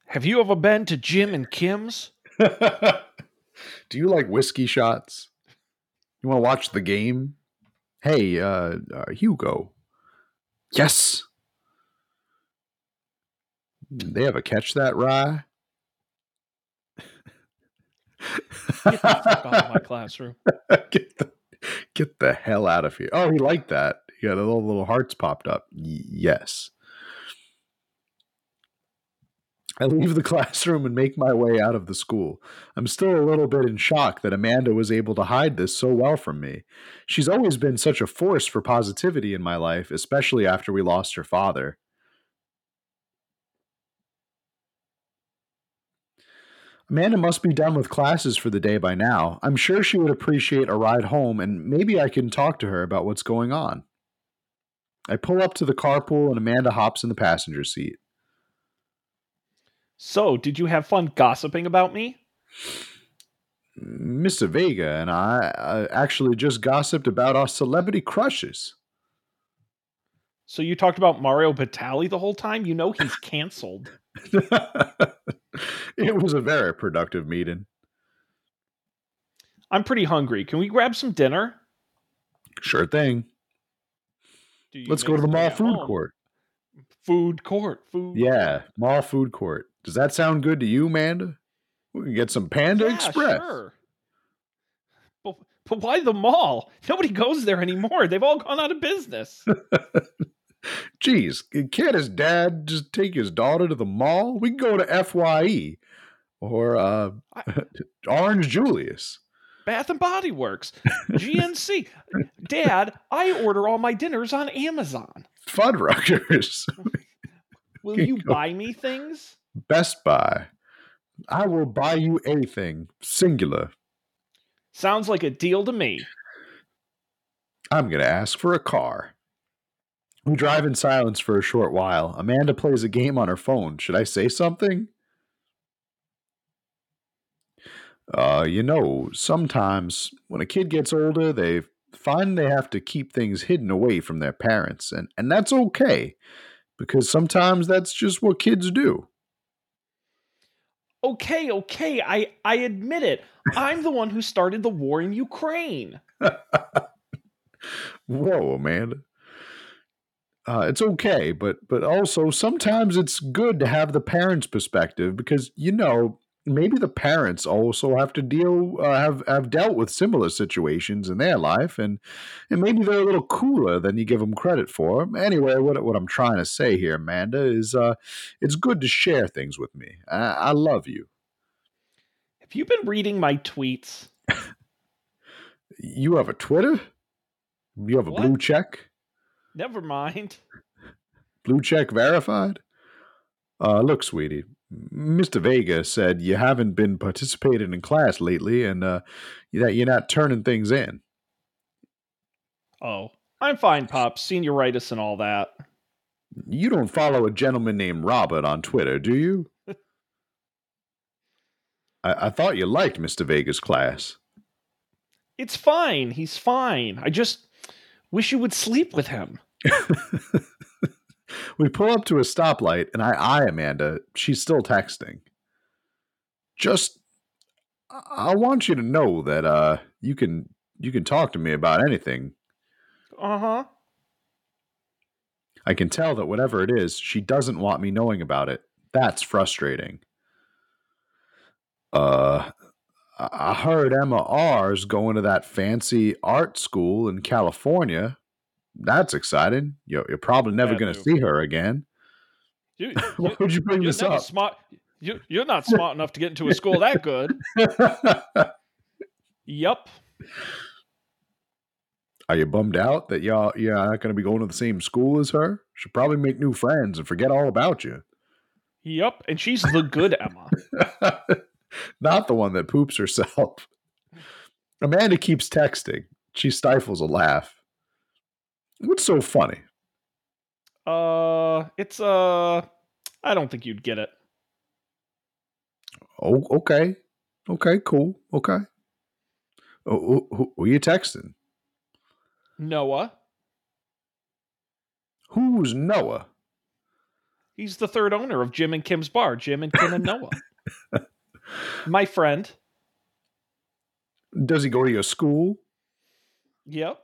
Have you ever been to Jim and Kim's? Do you like whiskey shots? You want to watch the game? Hey, uh, uh, Hugo. Yes. They ever catch that rye? Get the fuck out of my classroom. get the get the hell out of here. Oh, he liked that. He got a little little hearts popped up. Y- yes. I leave the classroom and make my way out of the school. I'm still a little bit in shock that Amanda was able to hide this so well from me. She's always been such a force for positivity in my life, especially after we lost her father. Amanda must be done with classes for the day by now. I'm sure she would appreciate a ride home, and maybe I can talk to her about what's going on. I pull up to the carpool, and Amanda hops in the passenger seat. So, did you have fun gossiping about me? Mr. Vega and I uh, actually just gossiped about our celebrity crushes. So, you talked about Mario Batali the whole time? You know he's canceled. it was a very productive meeting. I'm pretty hungry. Can we grab some dinner? Sure thing. Let's go to the mall food home? court. Food court. Food. Yeah, mall food court. Does that sound good to you, Amanda? We can get some Panda yeah, Express. Sure. But, but why the mall? Nobody goes there anymore. They've all gone out of business. Geez, can't his dad just take his daughter to the mall? We can go to FYE or uh, I, Orange Julius. Bath and Body Works, GNC. Dad, I order all my dinners on Amazon. Fuddruckers. Will you buy me things? Best Buy. I will buy you anything. Singular. Sounds like a deal to me. I'm going to ask for a car. We drive in silence for a short while. Amanda plays a game on her phone. Should I say something? Uh, you know, sometimes when a kid gets older, they find they have to keep things hidden away from their parents, and, and that's okay because sometimes that's just what kids do. Okay, okay, I, I admit it. I'm the one who started the war in Ukraine. Whoa, Amanda uh, it's okay, but but also sometimes it's good to have the parents' perspective because you know maybe the parents also have to deal uh, have have dealt with similar situations in their life, and and maybe they're a little cooler than you give them credit for. Anyway, what what I'm trying to say here, Amanda, is uh, it's good to share things with me. I, I love you. Have you been reading my tweets? you have a Twitter. You have a what? blue check. Never mind. Blue check verified? Uh, look, sweetie, Mr. Vega said you haven't been participating in class lately and uh, that you're not turning things in. Oh, I'm fine, Pop. Senioritis and all that. You don't follow a gentleman named Robert on Twitter, do you? I-, I thought you liked Mr. Vega's class. It's fine. He's fine. I just wish you would sleep with him. we pull up to a stoplight, and I eye Amanda. She's still texting. Just, I want you to know that uh, you can you can talk to me about anything. Uh huh. I can tell that whatever it is, she doesn't want me knowing about it. That's frustrating. Uh, I heard Emma R's going to that fancy art school in California that's exciting. You're, you're probably never going to see her again. You, Why would you bring this up? Smart. You, you're not smart enough to get into a school that good. yep. Are you bummed out that y'all you're not going to be going to the same school as her? She'll probably make new friends and forget all about you. Yep, and she's the good Emma. not the one that poops herself. Amanda keeps texting. She stifles a laugh. What's so funny? Uh, it's uh, I don't think you'd get it. Oh, okay, okay, cool, okay. Oh, who, who are you texting? Noah. Who's Noah? He's the third owner of Jim and Kim's bar. Jim and Kim and Noah. My friend. Does he go to your school? Yep.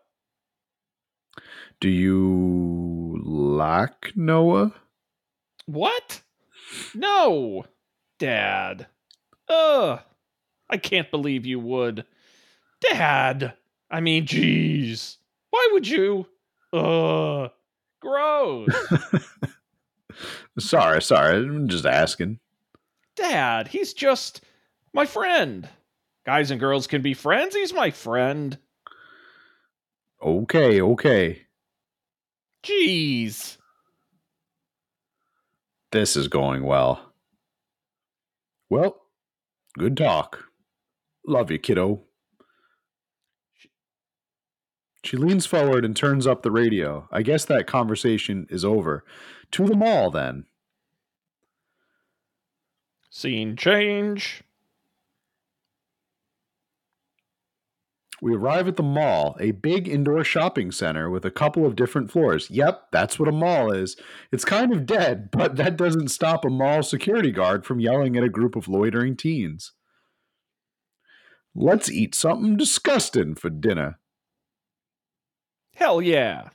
Do you like Noah? What? No, Dad. Ugh. I can't believe you would. Dad! I mean, jeez. Why would you? Ugh. Gross. sorry, sorry. I'm just asking. Dad, he's just my friend. Guys and girls can be friends. He's my friend. Okay, okay. Jeez. This is going well. Well, good talk. Love you, kiddo. She leans forward and turns up the radio. I guess that conversation is over. To the mall, then. Scene change. We arrive at the mall, a big indoor shopping center with a couple of different floors. Yep, that's what a mall is. It's kind of dead, but that doesn't stop a mall security guard from yelling at a group of loitering teens. Let's eat something disgusting for dinner. Hell yeah.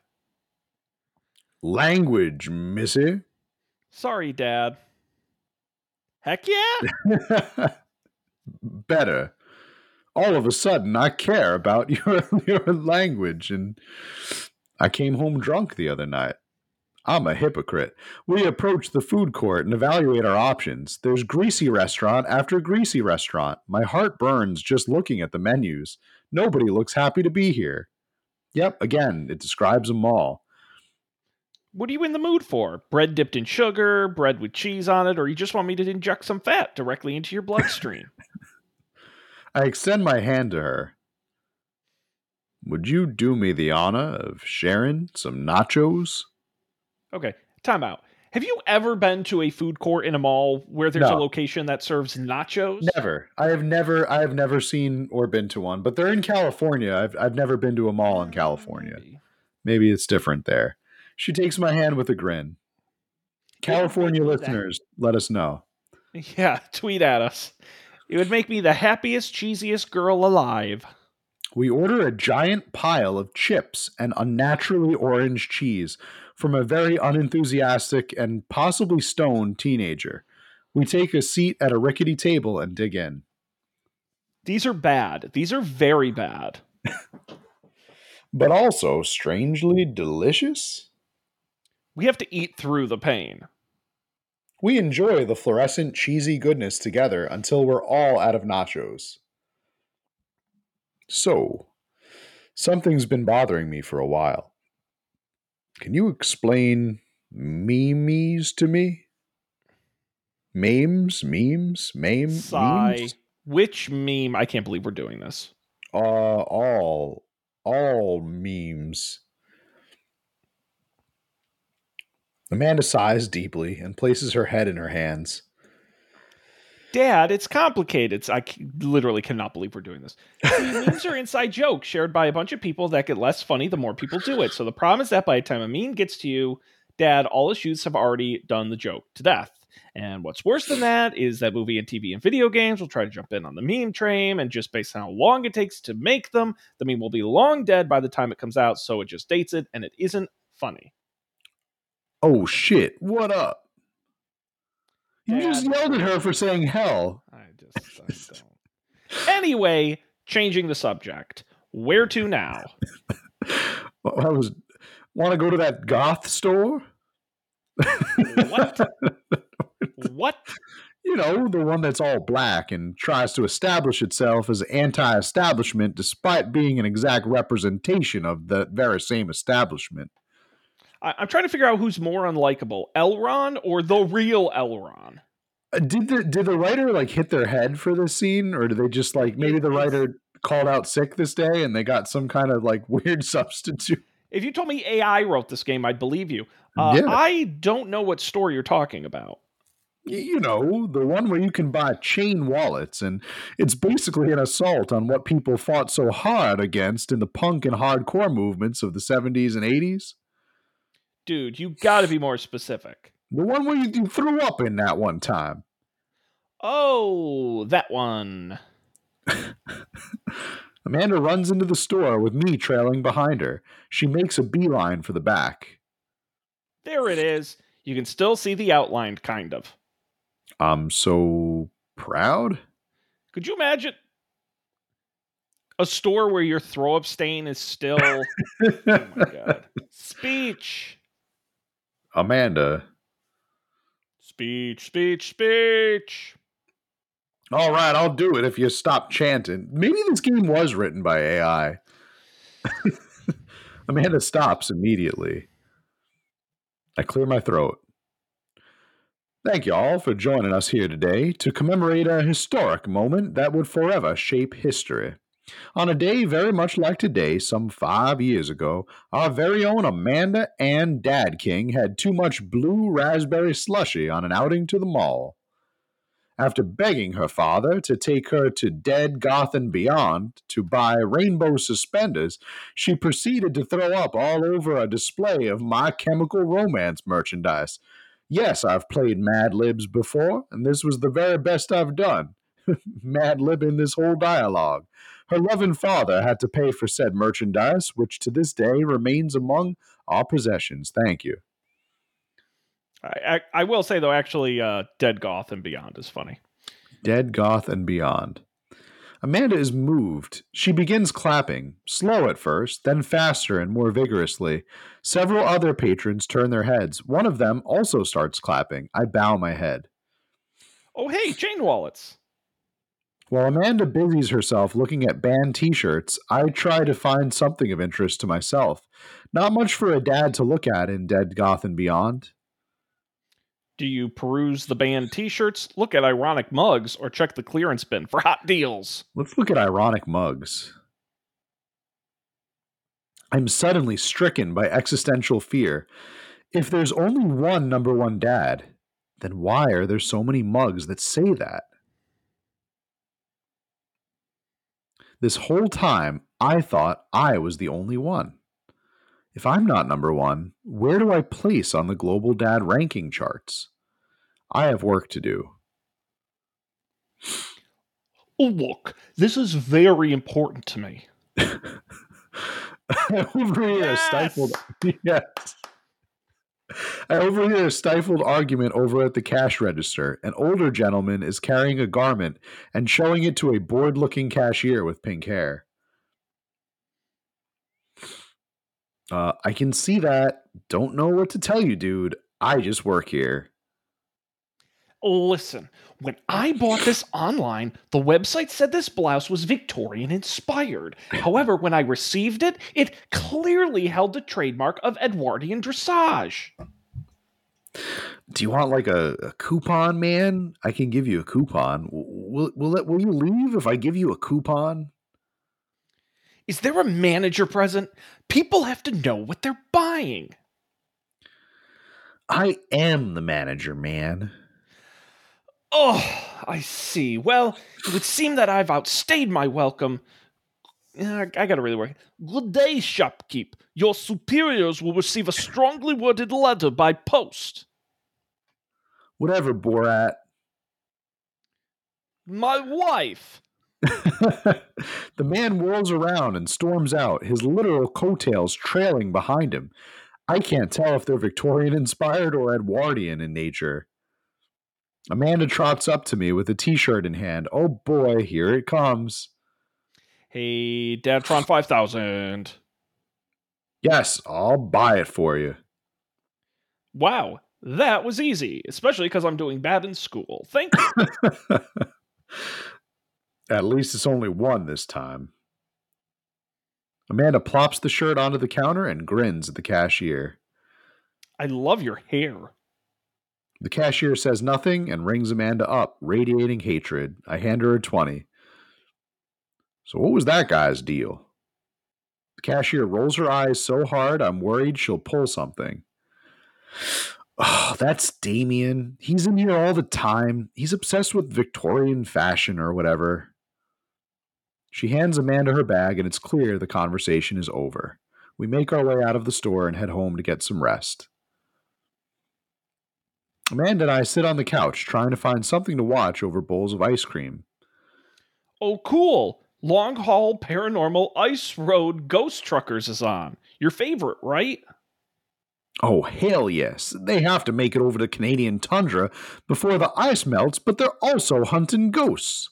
Language, missy. Sorry, Dad. Heck yeah. Better. All of a sudden, I care about your, your language, and I came home drunk the other night. I'm a hypocrite. We approach the food court and evaluate our options. There's greasy restaurant after greasy restaurant. My heart burns just looking at the menus. Nobody looks happy to be here. Yep, again, it describes a mall. What are you in the mood for? Bread dipped in sugar, bread with cheese on it, or you just want me to inject some fat directly into your bloodstream? I extend my hand to her. Would you do me the honor of sharing some nachos? Okay, time out. Have you ever been to a food court in a mall where there's No. a location that serves nachos? Never. I have never I have never seen or been to one, but they're in California. I've I've never been to a mall in California. Maybe. It's different there. She takes my hand with a grin. California Yeah, do that. listeners, let us know. Yeah, tweet at us. It would make me the happiest, cheesiest girl alive. We order a giant pile of chips and unnaturally orange cheese from a very unenthusiastic and possibly stoned teenager. We take a seat at a rickety table and dig in. These are bad. These are very bad. But also strangely delicious. We have to eat through the pain. We enjoy the fluorescent cheesy goodness together until we're all out of nachos. So, something's been bothering me for a while. Can you explain memes to me? Memes, memes, meme, Sigh. memes? Which meme? I can't believe we're doing this. Uh, all, all memes. Amanda sighs deeply and places her head in her hands. Dad, it's complicated. I literally cannot believe we're doing this. See, memes are inside jokes shared by a bunch of people that get less funny the more people do it. So the problem is that by the time a meme gets to you, Dad, all his youths have already done the joke to death. And what's worse than that is that movie and TV and video games will try to jump in on the meme train, and just based on how long it takes to make them, the meme will be long dead by the time it comes out, so it just dates it, and it isn't funny. Oh shit, what up? You just yelled at her for saying hell. I just I don't. Anyway, changing the subject. Where to now? I was want to go to that goth store? What? what? You know, the one that's all black and tries to establish itself as anti-establishment despite being an exact representation of the very same establishment. I- I'm trying to figure out who's more unlikable, Elron or the real Elron. Uh, Did the did the writer like hit their head for this scene, or did they just like maybe the writer called out sick this day and they got some kind of like weird substitute? If you told me AI wrote this game, I'd believe you. Uh, Yeah. I don't know what store you're talking about. You know, the one where you can buy chain wallets, and it's basically an assault on what people fought so hard against in the punk and hardcore movements of the 70s and 80s. Dude, you got to be more specific. The one where you, you threw up in that one time. Oh, that one. Amanda runs into the store with me trailing behind her. She makes a beeline for the back. There it is. You can still see the outline, kind of. I'm so proud. Could you imagine? a store where your throw up stain is still. oh my god! Speech. Amanda. Speech, speech, speech. All right, I'll do it if you stop chanting. Maybe this game was written by AI. Amanda stops immediately. I clear my throat. Thank you all for joining us here today to commemorate a historic moment that would forever shape history. On a day very much like today, some five years ago, our very own Amanda Ann Dad King had too much blue raspberry slushy on an outing to the mall. After begging her father to take her to Dead Goth and Beyond to buy rainbow suspenders, she proceeded to throw up all over a display of My Chemical Romance merchandise. Yes, I've played Mad Libs before, and this was the very best I've done. Mad Lib in this whole dialogue. Her loving father had to pay for said merchandise, which to this day remains among our possessions. Thank you. I, I, I will say though, actually, uh, Dead Goth and Beyond is funny. Dead Goth and Beyond. Amanda is moved. She begins clapping, slow at first, then faster and more vigorously. Several other patrons turn their heads. One of them also starts clapping. I bow my head. Oh, hey, chain wallets. While Amanda busies herself looking at band t shirts, I try to find something of interest to myself. Not much for a dad to look at in Dead Goth and Beyond. Do you peruse the band t shirts, look at ironic mugs, or check the clearance bin for hot deals? Let's look at ironic mugs. I'm suddenly stricken by existential fear. If there's only one number one dad, then why are there so many mugs that say that? This whole time, I thought I was the only one. If I'm not number one, where do I place on the global dad ranking charts? I have work to do. Oh, look, this is very important to me. Over here, yes! stifled. Yes. I overhear a stifled argument over at the cash register. An older gentleman is carrying a garment and showing it to a bored looking cashier with pink hair. Uh, I can see that. Don't know what to tell you, dude. I just work here. Listen, when I bought this online, the website said this blouse was Victorian inspired. However, when I received it, it clearly held the trademark of Edwardian dressage. Do you want like a, a, coupon, man? I can give you a coupon. Will will it, will you leave if I give you a coupon? Is there a manager present? People have to know what they're buying. I am the manager, man. Oh, I see. Well, it would seem that I've outstayed my welcome. I gotta really work. Good day, shopkeep. Your superiors will receive a strongly worded letter by post. Whatever, Borat. My wife. the man whirls around and storms out, his literal coattails trailing behind him. I can't tell if they're Victorian inspired or Edwardian in nature. Amanda trots up to me with a t shirt in hand. Oh boy, here it comes. Hey, Dadtron 5000. Yes, I'll buy it for you. Wow, that was easy, especially because I'm doing bad in school. Thank you. At least it's only one this time. Amanda plops the shirt onto the counter and grins at the cashier. I love your hair. The cashier says nothing and rings Amanda up, radiating hatred. I hand her a 20. So, what was that guy's deal? The cashier rolls her eyes so hard I'm worried she'll pull something. Oh, that's Damien. He's in here all the time. He's obsessed with Victorian fashion or whatever. She hands Amanda her bag, and it's clear the conversation is over. We make our way out of the store and head home to get some rest. Amanda and I sit on the couch trying to find something to watch over bowls of ice cream. Oh, cool. Long Haul Paranormal Ice Road Ghost Truckers is on. Your favorite, right? Oh, hell yes. They have to make it over to Canadian tundra before the ice melts, but they're also hunting ghosts.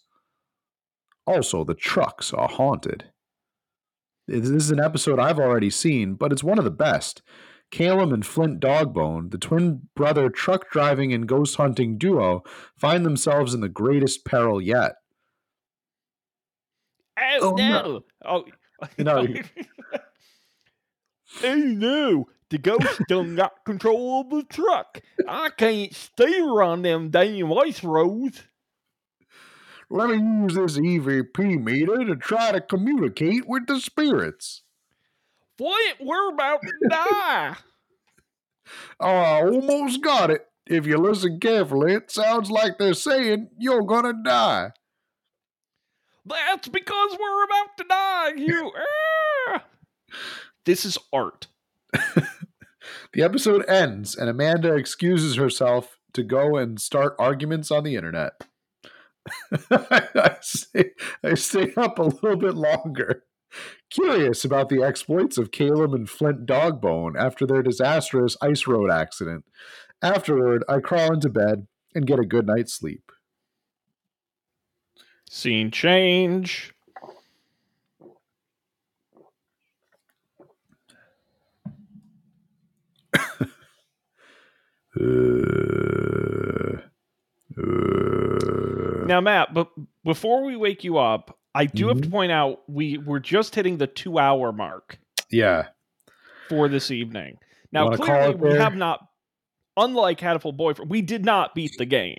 Also, the trucks are haunted. This is an episode I've already seen, but it's one of the best. Calum and Flint Dogbone, the twin brother truck driving and ghost hunting duo, find themselves in the greatest peril yet. Oh, oh no. no! Oh, no. oh no! The ghost done got control of the truck. I can't steer on them damn ice roads. Let me use this EVP meter to try to communicate with the spirits. What? We're about to die. oh, I almost got it. If you listen carefully, it sounds like they're saying you're gonna die. That's because we're about to die. You. This is art. the episode ends, and Amanda excuses herself to go and start arguments on the internet. I, stay, I stay up a little bit longer, curious about the exploits of Caleb and Flint Dogbone after their disastrous ice road accident. Afterward, I crawl into bed and get a good night's sleep. Scene change. uh, uh, now, Matt, but before we wake you up, I do mm-hmm. have to mm-hmm. point out we we're just hitting the two hour mark. Yeah. For this evening. Now, clearly, we have not, unlike Hatoful Boyfriend, we did not beat the game.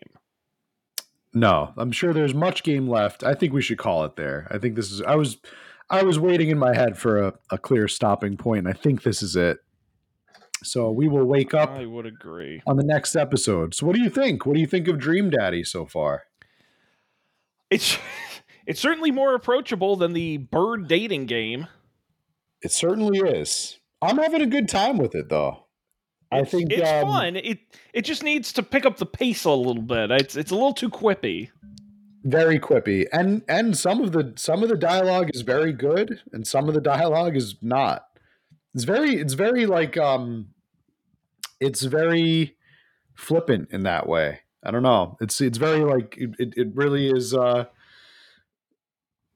No, I'm sure there's much game left. I think we should call it there. I think this is. I was, I was waiting in my head for a, a clear stopping point. And I think this is it. So we will wake up. I would agree on the next episode. So what do you think? What do you think of Dream Daddy so far? It's it's certainly more approachable than the bird dating game. It certainly is. I'm having a good time with it though. I think it's um, fun. It it just needs to pick up the pace a little bit. It's it's a little too quippy. Very quippy, and and some of the some of the dialogue is very good, and some of the dialogue is not. It's very it's very like um it's very flippant in that way. I don't know. It's it's very like it, it really is uh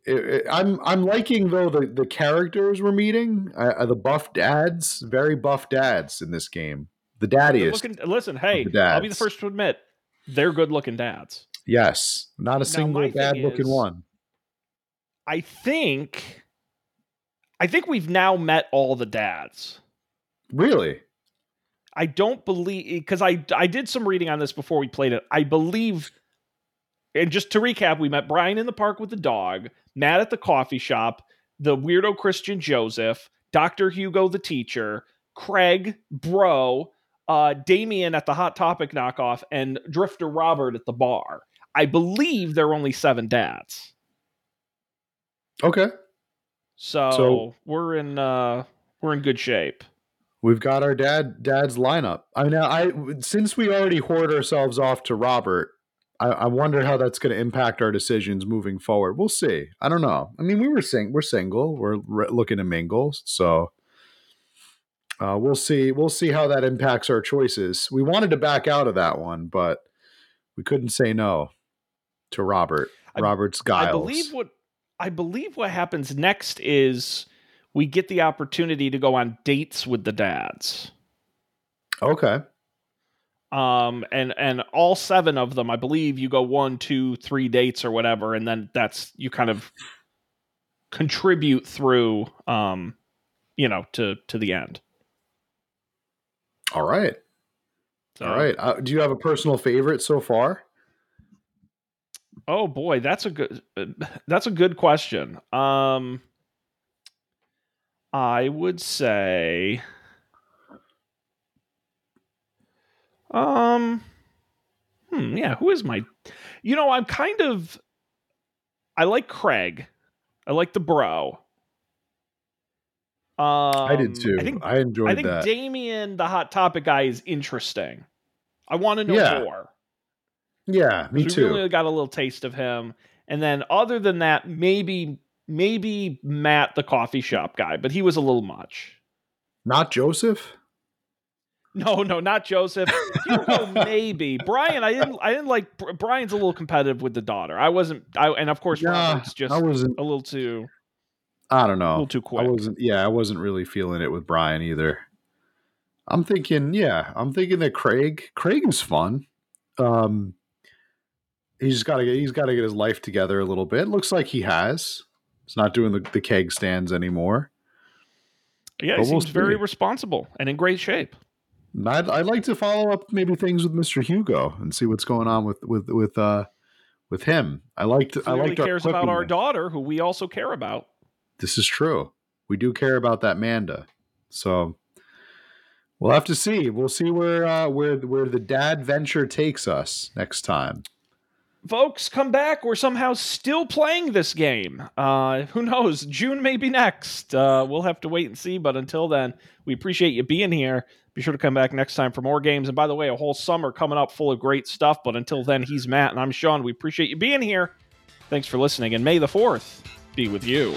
it, it, I'm I'm liking though the the characters we're meeting, uh, the buff dads, very buff dads in this game. The daddiest. Looking, listen, hey, I'll be the first to admit they're good looking dads. Yes, not a single bad looking one. I think I think we've now met all the dads. Really? I don't believe because I I did some reading on this before we played it. I believe, and just to recap, we met Brian in the park with the dog, Matt at the coffee shop, the weirdo Christian Joseph, Doctor Hugo the teacher, Craig, Bro, uh, Damien at the Hot Topic knockoff, and Drifter Robert at the bar. I believe there are only seven dads. Okay. So, so we're in uh we're in good shape. We've got our dad dad's lineup. I mean, I since we already hoard ourselves off to Robert, I, I wonder how that's going to impact our decisions moving forward. We'll see. I don't know. I mean, we were sing we're single. We're re- looking to mingle, so uh, we'll see. We'll see how that impacts our choices. We wanted to back out of that one, but we couldn't say no to Robert. I, Robert's guiles. I believe what I believe what happens next is we get the opportunity to go on dates with the dads. Okay. Um, and and all seven of them, I believe, you go one, two, three dates or whatever, and then that's you kind of contribute through, um, you know, to to the end. All right. So, all right. Uh, do you have a personal favorite so far? Oh boy, that's a good that's a good question. Um I would say um hmm, yeah, who is my You know, I'm kind of I like Craig. I like the bro. Um, I did too. I, think, I enjoyed I think that. Damien, the hot topic guy, is interesting. I want to know yeah. more. Yeah, me too. We really got a little taste of him, and then other than that, maybe maybe Matt, the coffee shop guy, but he was a little much. Not Joseph. No, no, not Joseph. maybe Brian. I didn't. I didn't like Brian's a little competitive with the daughter. I wasn't. I and of course, yeah, Robert's just I wasn't. a little too. I don't know. A little too quick. I wasn't. Yeah, I wasn't really feeling it with Brian either. I'm thinking, yeah, I'm thinking that Craig. Craig is fun. Um, he's got to get he's got to get his life together a little bit. Looks like he has. He's not doing the, the keg stands anymore. Yeah, he seems very responsible and in great shape. I'd, I'd like to follow up maybe things with Mr. Hugo and see what's going on with with with uh with him. I liked I liked cares about our daughter, who we also care about. This is true. We do care about that Manda. So we'll have to see. We'll see where uh, where where the dad venture takes us next time folks, come back. We're somehow still playing this game. Uh, who knows? June may be next. Uh, we'll have to wait and see. But until then, we appreciate you being here. Be sure to come back next time for more games. And by the way, a whole summer coming up full of great stuff. But until then, he's Matt and I'm Sean. We appreciate you being here. Thanks for listening. And May the 4th be with you.